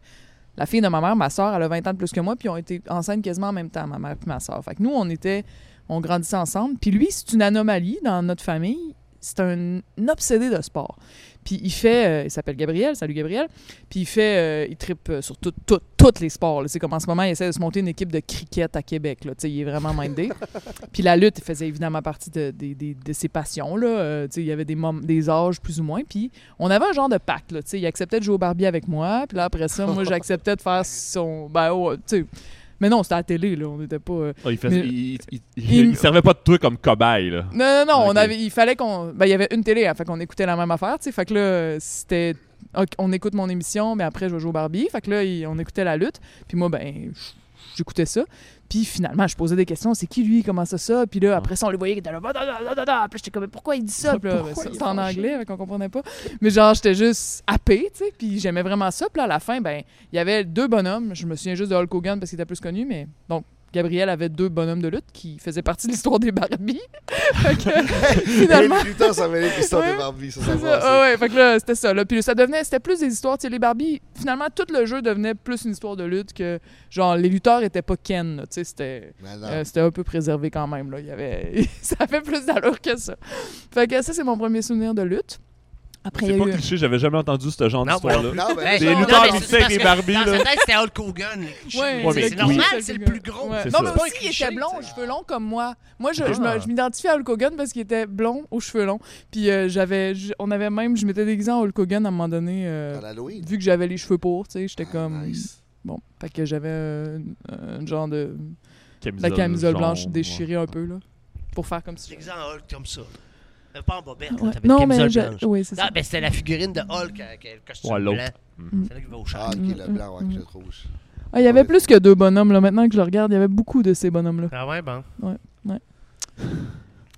la fille de ma mère, ma soeur, elle a 20 ans de plus que moi, puis ont été enceintes quasiment en même temps, ma mère et ma soeur. Fait que nous, on était. On grandissait ensemble. Puis lui, c'est une anomalie dans notre famille. C'est un obsédé de sport. Puis il fait, euh, il s'appelle Gabriel, salut Gabriel. Puis il fait, euh, il tripe euh, sur tout, tout- tous les sports. C'est comme en ce moment, il essaie de se monter une équipe de cricket à Québec. Là. Il est vraiment mindé. Puis la lutte, faisait évidemment partie de, de- de- de ses passions. Là. Euh, il y avait des, des âges plus ou moins. Puis on avait un genre de pacte. Là. Il acceptait de jouer au Barbie avec moi. Puis là, après ça, moi, j'acceptais de faire son. Ben, oh, tu sais. Mais non, c'était à la télé. Là. On n'était pas. euh, Ah, il, fait- Mais- il, il- il- Il- il servait pas de toi comme cobaye, là. Non, non, non, Ok. on avait, il fallait qu'on... Ben, il y avait une télé, hein, fait qu'on écoutait la même affaire, tu sais. Fait que là, c'était... on écoute mon émission, mais après, je vais jouer au Barbie. Fait que là, on écoutait la lutte. Puis moi, ben, j'écoutais ça. Puis finalement, je posais des questions. C'est qui, lui? Comment ça, ça? Puis là, après ça, on le voyait qui était là... Puis j'étais comme, pourquoi il dit ça? Puis là, c'était en anglais, qu'on comprenait pas. Mais genre, j'étais juste happé, tu sais. Puis j'aimais vraiment ça. Puis là, à la fin, ben, il y avait deux bonhommes. Je me souviens juste de Hulk Hogan parce qu'il était plus connu, mais... Donc, Gabriel avait deux bonhommes de lutte qui faisaient partie de l'histoire des Barbies. Fait que, finalement... Les lutteurs mêlaient de l'histoire Ouais. de Barbie, ça, ça ça, ah ouais, fait que là, c'était ça. Là. Puis ça devenait, c'était plus des histoires, tu sais, les Barbie, finalement, tout le jeu devenait plus une histoire de lutte que, genre, les lutteurs étaient pas Ken, tu sais, c'était, euh, c'était un peu préservé quand même, là. Il y avait, ça fait plus d'allure que ça. Fait que ça, c'est mon premier souvenir de lutte. Après, il C'est y a pas eu... cliché, j'avais jamais entendu ce genre d'histoire-là. Non, ben, Des lutteurs avec des que Barbies, Dans là. sa tête, c'était Hulk Hogan. Ouais, c'est normal, oui. c'est le plus gros. Ouais. Non, mais aussi, il était blond, aux cheveux longs comme moi. Moi, je, je me- je m'identifie à Hulk Hogan parce qu'il était blond aux cheveux longs. Puis euh, j'avais, on avait même, je m'étais déguisé en Hulk Hogan à un moment donné, euh, À vu que j'avais les cheveux pour, tu sais, j'étais Ah, comme... nice. Bon, fait que j'avais un, un genre de... Camisole La camisole blanche déchirée un peu, là. Pour faire comme si. J'ai l'exemple Hulk comme ça. Euh, Pas en bobette, là, Ouais. t'avais une Non, mais. camisole je- blanche. Oui, c'est ça. Ah, ben c'était la figurine de Hulk avec le costume Ouais, l'autre. blanc. Mm. C'est là qu'il va au. Ah, ok, le mm, blanc, ouais, avec le rouge. Ah, il y avait Ouais. plus que deux bonhommes, là. Maintenant que je le regarde, il y avait beaucoup de ces bonhommes-là. Ah ouais, bon.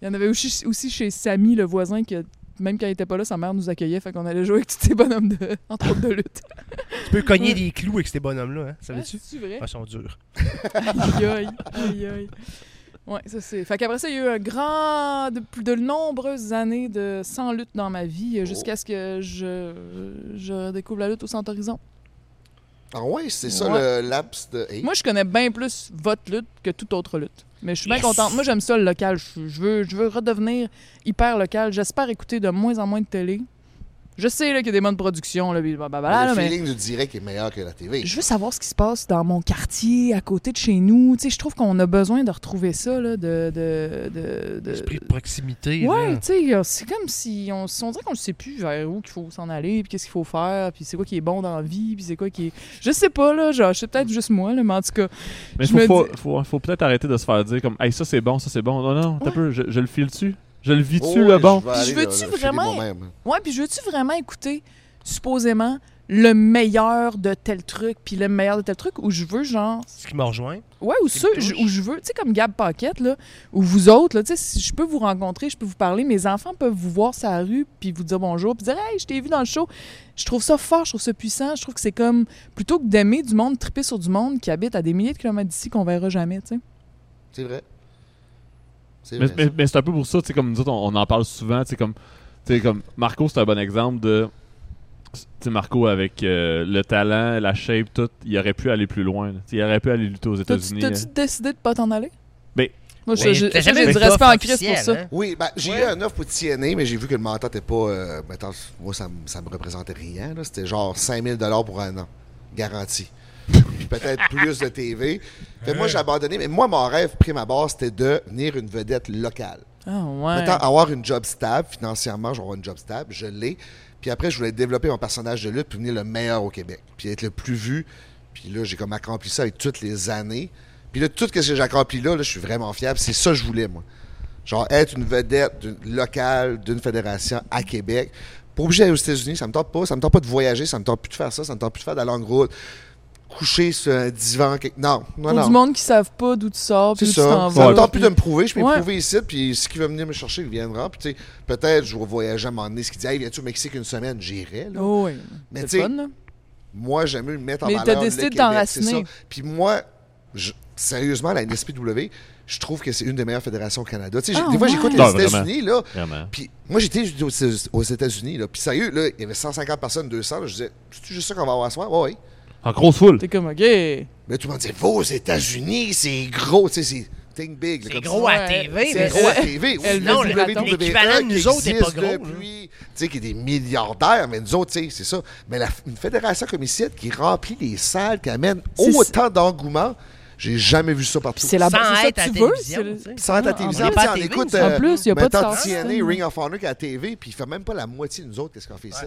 Il y en avait aussi, aussi chez Samy, le voisin, que même quand il était pas là, sa mère nous accueillait, fait qu'on allait jouer avec tous ces bonhommes, de, entre autres de lutte. Tu peux cogner Ouais. des clous avec ces bonhommes-là, hein? Savais-tu? c'est vrai? Ah, ils sont durs. aïe, aïe, aïe, aïe. Ouais, ça c'est. Fait qu'après ça, il y a eu un grand. De, de nombreuses années de sans lutte dans ma vie, euh, jusqu'à ce que je, je découvre la lutte au Centre Horizon. Ah ouais, c'est ça Ouais. le laps de. Hey. Moi, je connais bien plus votre lutte que toute autre lutte. Mais je suis bien contente. Moi, j'aime ça, le local. Je, je veux, je veux redevenir hyper local. J'espère écouter de moins en moins de télé. Je sais là, qu'il y a des bonnes productions, là, puis blablabla, le là, mais feeling du direct est meilleur que la TV. je veux savoir ce qui se passe dans mon quartier, à côté de chez nous. Tu sais, je trouve qu'on a besoin de retrouver ça, là, de... de, de, de- Esprit de proximité. Ouais, là. tu sais, euh, c'est comme si on, si on dirait qu'on ne sait plus vers où qu'il faut s'en aller, puis qu'est-ce qu'il faut faire, puis c'est quoi qui est bon dans la vie, puis c'est quoi qui est... Je sais pas, là, genre, c'est peut-être juste moi, là, mais en tout cas... Mais Je faut, me faut, dis- faut, faut peut-être arrêter de se faire dire comme Hey, ça c'est bon, ça c'est bon. Non, non, t'as Ouais. peu, je, je le file-tu? Je le vis-tu Oh, le bon Puis je veux-tu vraiment-. Ouais, puis je veux-tu vraiment écouter, supposément, le meilleur de tel truc, puis le meilleur de tel truc, ou je veux, genre... Ce qui me rejoint. Ouais, ou ceux où je veux, tu sais, comme Gab Paquette, là, ou vous autres, là, tu sais, si je peux vous rencontrer, je peux vous parler, mes enfants peuvent vous voir sur la rue, puis vous dire bonjour, puis dire « Hey, je t'ai vu dans le show ». Je trouve ça fort, je trouve ça puissant, je trouve que c'est comme, plutôt que d'aimer du monde, triper sur du monde qui habite à des milliers de kilomètres d'ici qu'on verra jamais, tu sais. C'est vrai. C'est Mais, vrai. mais- mais c'est un peu pour ça, tu sais, comme nous autres, on, on en parle souvent, tu sais, comme, comme Marco, c'est un bon exemple de. Tu sais, Marco, avec euh, le talent, la shape, tout, il aurait pu aller plus loin. Il aurait pu aller lutter aux États-Unis. t'as-tu décidé de pas t'en aller? Ben, Moi, j'ai eu du respect en Christ pour ça. hein? Oui, ben, j'ai eu un offre pour TNA, mais j'ai vu que le mentor n'était pas. euh, mettons, moi, ça, me- ça me représentait rien. là. C'était genre 5000 pour un an. Garanti. Puis peut-être plus de TV. Fait moi, j'ai abandonné. Mais moi, mon rêve, prime abord, c'était de devenir une vedette locale. Ah, ouais. Mettons, avoir une job stable, financièrement, je vais avoir une job stable, je l'ai. Puis après, je voulais développer mon personnage de lutte pour devenir le meilleur au Québec. Puis être le plus vu. Puis là, j'ai comme accompli ça avec toutes les années. Puis là, tout ce que j'ai accompli là, là, je suis vraiment. Puis c'est ça que je voulais, moi. Genre, être une vedette d'une- locale d'une fédération à Québec. Pas obligé d'aller aux États-Unis, ça me tente pas. Ça me tente pas de voyager, ça me tente plus de faire ça, ça me tente plus de faire de la longue route. Coucher sur un divan. quelque- Non, non, Pour non. du monde qui savent pas d'où tu sors, C'est puis tu ça. t'en Ça vas. me tente plus puis- de me prouver. Je peux Ouais. me prouver ici. Puis ce qui va venir me chercher, il viendra. Puis tu sais, peut-être je vais voyager à un moment donné. Ce qui dit, hey, viens-tu au Mexique une semaine? J'irai. là. Oh oui, Mais c'est tu sais. Moi, j'aime mieux le mettre en Mais valeur. t'as le décidé de Québec, t'enraciner. c'est ça. Puis moi, je- sérieusement, la NSPW, je trouve que c'est une des meilleures fédérations au Canada. Tu sais, Ah, des fois, j'écoute les. États-Unis, là. Vraiment. Puis moi, j'étais aux aux États-Unis, là. Puis sérieux, là, il y avait 150 personnes, 200. là, je disais, c'est juste ça qu'on va avoir à soir? Ouais. En grosse foule. T'es comme, OK. Mais tout le monde disait, va aux États-Unis, c'est gros, tu sais, c'est think big. C'est gros à TV, c'est gros à TV. Non, raton. l'équivalent de qui nous autres est pas gros. Depuis, tu sais, qui est des milliardaires, mais nous autres, tu sais, c'est ça. Mais la, une fédération comme ici, qui remplit les salles, qui amène autant d'engouement, j'ai jamais vu ça partout. C'est la c'est ça que à tu la veux. Sans être à la télévision, TV, écoute. En plus, il y a pas de system. Ring of Honor qui est à la TV, puis il fait même pas la moitié de nous autres, qu'est-ce qu'on fait ici?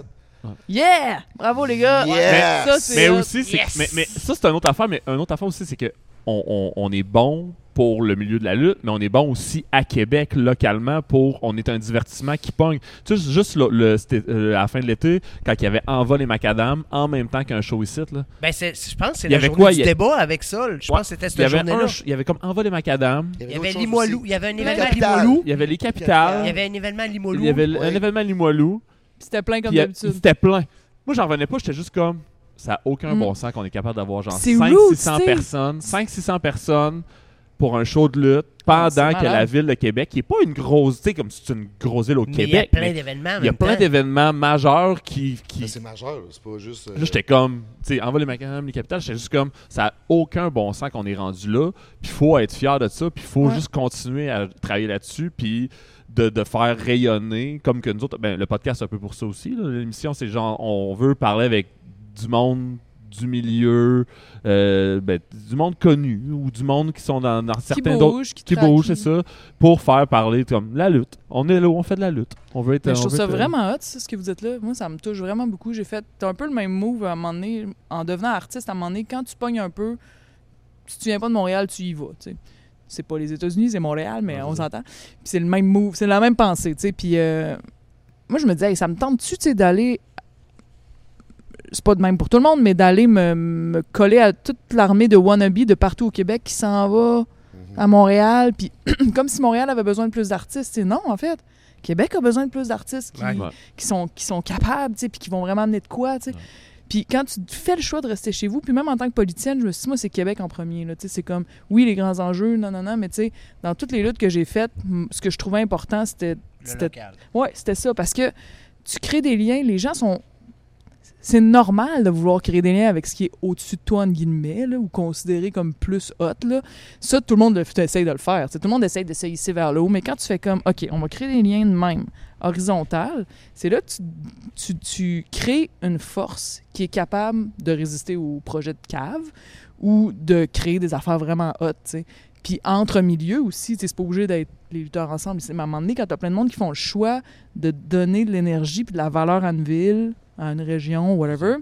Yeah! Bravo, les gars! Yes! Ça, c'est Mais hot. aussi, c'est Yes! mais, mais ça, c'est une autre affaire. Mais une autre affaire aussi, c'est que on, on- on est bon pour le milieu de la lutte, mais on est bon aussi à Québec, localement, pour... On est un divertissement qui pogne. Tu sais, juste le, le- c'était, euh, à la fin de l'été, quand il y avait Envol et Macadam, en même temps qu'un show ici, là. Ben, c'est- je pense que c'est Il y la avait journée quoi, du il y a- débat avec ça. Je pense que c'était Il y cette avait, journée-là. ch- il y avait comme Envol et Macadam, Il y d'autres avait choses Limoilou. aussi. Il y avait un événement à. Limoilou. il y avait les Il capitales, y avait un événement à Limoilou. il y avait l- Ouais. un événement à Limoilou, C'était plein comme a- d'habitude. c'était plein. Moi, j'en revenais pas, j'étais juste comme... Ça n'a aucun Mm. bon sens qu'on est capable d'avoir genre C'est 500-600 rude, tu sais. personnes, 500-600 personnes pour un show de lutte pendant que la ville de Québec, qui est pas une grosse, tu sais, comme si c'est une grosse ville au Mais il y a Québec, plein mais d'événements. en il y a plein d'événements majeurs qui... qui C'est majeur, c'est pas juste. euh, Là, j'étais comme, tu sais, envoie les macadam, les capitales, j'étais juste comme, ça a aucun bon sens qu'on est rendu là, puis il faut être fier de ça, puis il faut Ouais. juste continuer à travailler là-dessus, puis de, de faire rayonner, comme que nous autres, ben, le podcast, c'est un peu pour ça aussi, l'émission, c'est genre, on veut parler avec du monde du milieu, euh, ben, du monde connu, ou du monde qui sont dans, dans certains d'autres... qui, Qui bouge, c'est ça, pour faire parler comme la lutte. On est là, on fait de la lutte. On veut être. Mais je on trouve ça être- vraiment hot, ce que vous dites là. Moi, ça me touche vraiment beaucoup. J'ai fait un peu le même move à un moment donné, en devenant artiste, à un moment donné, quand tu pognes un peu, si tu viens pas de Montréal, tu y vas, tu sais. C'est pas les États-Unis, c'est Montréal, mais on s'entend. Puis c'est le même move, c'est la même pensée, tu sais. Puis euh, moi, je me disais, hey, ça me tente-tu, tu sais, d'aller. C'est pas de même pour tout le monde, mais d'aller me, me coller à toute l'armée de wannabe de partout au Québec qui s'en va à Montréal. Puis comme si Montréal avait besoin de plus d'artistes. sais. Non, en fait. Québec a besoin de plus d'artistes qui, Ouais. Ouais. qui sont, qui sont capables, tu sais, puis qui vont vraiment amener de quoi, tu sais. Ouais. Puis quand tu fais le choix de rester chez vous, puis même en tant que politicienne, je me suis dit, moi, c'est Québec en premier, là. C'est comme, oui, les grands enjeux, non, non, non, mais tu sais, dans toutes les luttes que j'ai faites, ce que je trouvais important, c'était... Le c'était. Ouais, c'était ça. Parce que tu crées des liens, les gens sont. C'est normal de vouloir créer des liens avec ce qui est au-dessus de toi, en guillemets, ou considéré comme plus hot. Ça, tout le monde essaye de le faire. Tout le monde essaye de se hisser vers le haut. Mais quand tu fais comme, OK, on va créer des liens de même, horizontal, c'est là que tu, tu, crées une force qui est capable de résister au projet de cave ou de créer des affaires vraiment hot. Puis entre milieux aussi, c'est pas obligé d'être les lutteurs ensemble. C'est- à un moment donné, quand t'as plein de monde qui font le choix de donner de l'énergie puis de la valeur à une ville, à une région, whatever,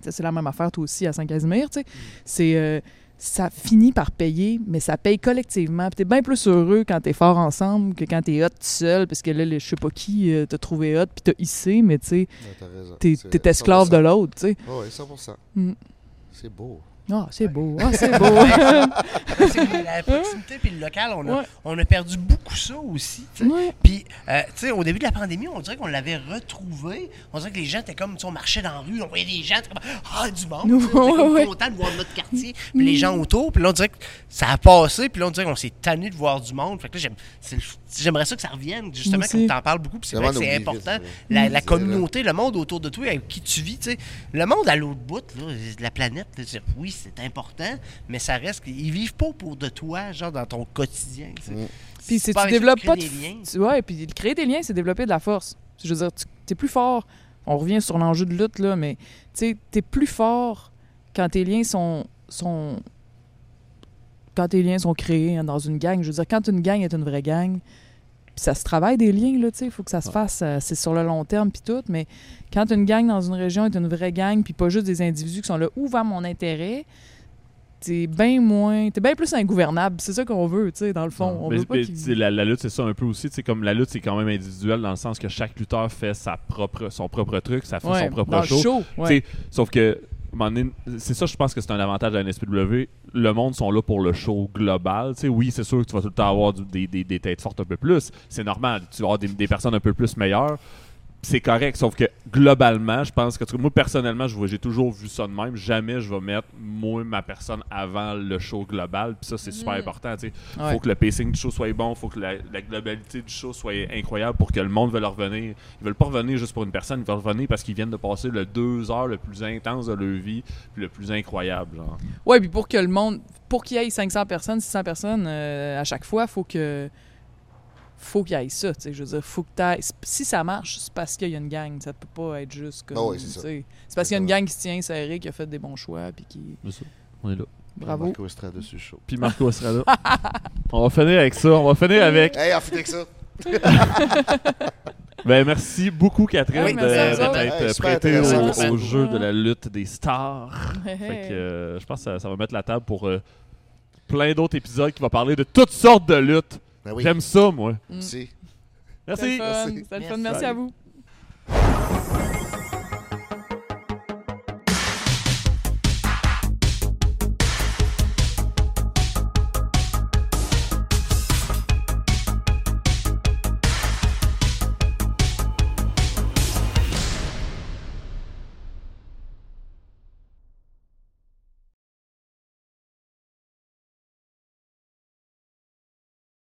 c'est la même affaire toi aussi à Saint-Casimir. t'sais. C'est euh, ça finit par payer, mais ça paye collectivement. Puis t'es bien plus heureux quand t'es fort ensemble que quand t'es hot tout seul, parce que là, je sais pas qui euh, t'a trouvé hot puis t'as hissé, mais tu sais, Ouais, t'es t'es esclave 100%. de l'autre, tu sais. Ouais, 100%. Mm. C'est beau. Ah, c'est beau, ah, c'est beau. La proximité puis le local, on a, Ouais. on a perdu beaucoup ça aussi. Ouais. Puis, euh, tu sais, au début de la pandémie, on dirait qu'on l'avait retrouvé. On dirait que les gens étaient comme, on marchait dans la rue, on voyait des gens, comme, ah, du monde. On était content de voir notre quartier, puis les gens autour. Puis là, on dirait que ça a passé, puis là, on dirait qu'on s'est tanné de voir du monde. Fait que là, j'aimerais ça que ça revienne, justement, comme tu en parles beaucoup. Puis c'est vrai que c'est important. vite, La, communauté, le monde autour de toi, avec qui tu vis, tu sais. Le monde à l'autre bout, là, de la planète, là, c'est- oui, c'est important, mais ça reste qu'ils vivent pas pour de toi, genre dans ton quotidien. Mm. Puis si pas tu développes pas de des liens. tu- ouais, puis créer des liens, c'est développer de la force. Je veux dire, tu es plus fort. On revient sur l'enjeu de lutte là, mais tu sais, t'es plus fort quand tes liens sont sont quand tes liens sont créés hein, dans une gang. Je veux dire, quand une gang est une vraie gang, puis ça se travaille des liens là, tu sais, il faut que ça se fasse. euh, c'est sur le long terme puis tout, mais quand une gang dans une région est une vraie gang, puis pas juste des individus qui sont là où va mon intérêt? T'es bien moins. T'es bien plus ingouvernable. C'est ça qu'on veut, tu sais, dans le fond. On Mais- veut pas mais, la, la lutte, c'est ça un peu aussi. tu sais, Comme la lutte, c'est quand même individuel dans le sens que chaque lutteur fait sa propre, son propre truc, ça fait Ouais, son propre show. show. Ouais. Sauf que c'est ça, je pense que c'est un avantage de la NSPW. Le monde sont là pour le show global. Tu sais, oui, c'est sûr que tu vas tout le temps avoir des, des- des têtes fortes un peu plus. C'est normal. Tu vas avoir des, des personnes un peu plus meilleures. C'est correct, sauf que globalement, je pense que moi personnellement, je vois- j'ai toujours vu ça de même. Jamais je vais mettre moi ma personne avant le show global. Puis ça, c'est super important. Tu sais, Ouais. faut que le pacing du show soit bon, faut que la, la globalité du show soit incroyable pour que le monde veuille revenir. Ils veulent pas revenir juste pour une personne, ils veulent revenir parce qu'ils viennent de passer le deux heures le plus intense de leur vie, puis le plus incroyable, genre. Ouais, puis pour que le monde. Pour qu'il y ait 500 personnes, 600 personnes euh, à chaque fois, faut que. Faut qu'il y ait ça, tu sais. Je veux dire, faut que t'ailles- Si ça marche, c'est parce qu'il y a une gang. Ça peut pas être juste comme. Ah c'est parce qu'il y a une gang qui se tient serré, qui a fait des bons choix, puis qui. C'est ça. On est là. Bravo. Marco Estrada sur show. Puis Marco Estrada. on va finir avec ça. On va finir avec. Hey, en fait avec ça. Ben, merci beaucoup, Catherine, Oui, Hey, super prêtée au, au jeu de la lutte des stars. Hey, Fait que euh, je pense que ça, ça va mettre la table pour euh, plein d'autres épisodes qui vont parler de toutes sortes de luttes. J'aime ça, moi. Merci. Merci. Merci à vous.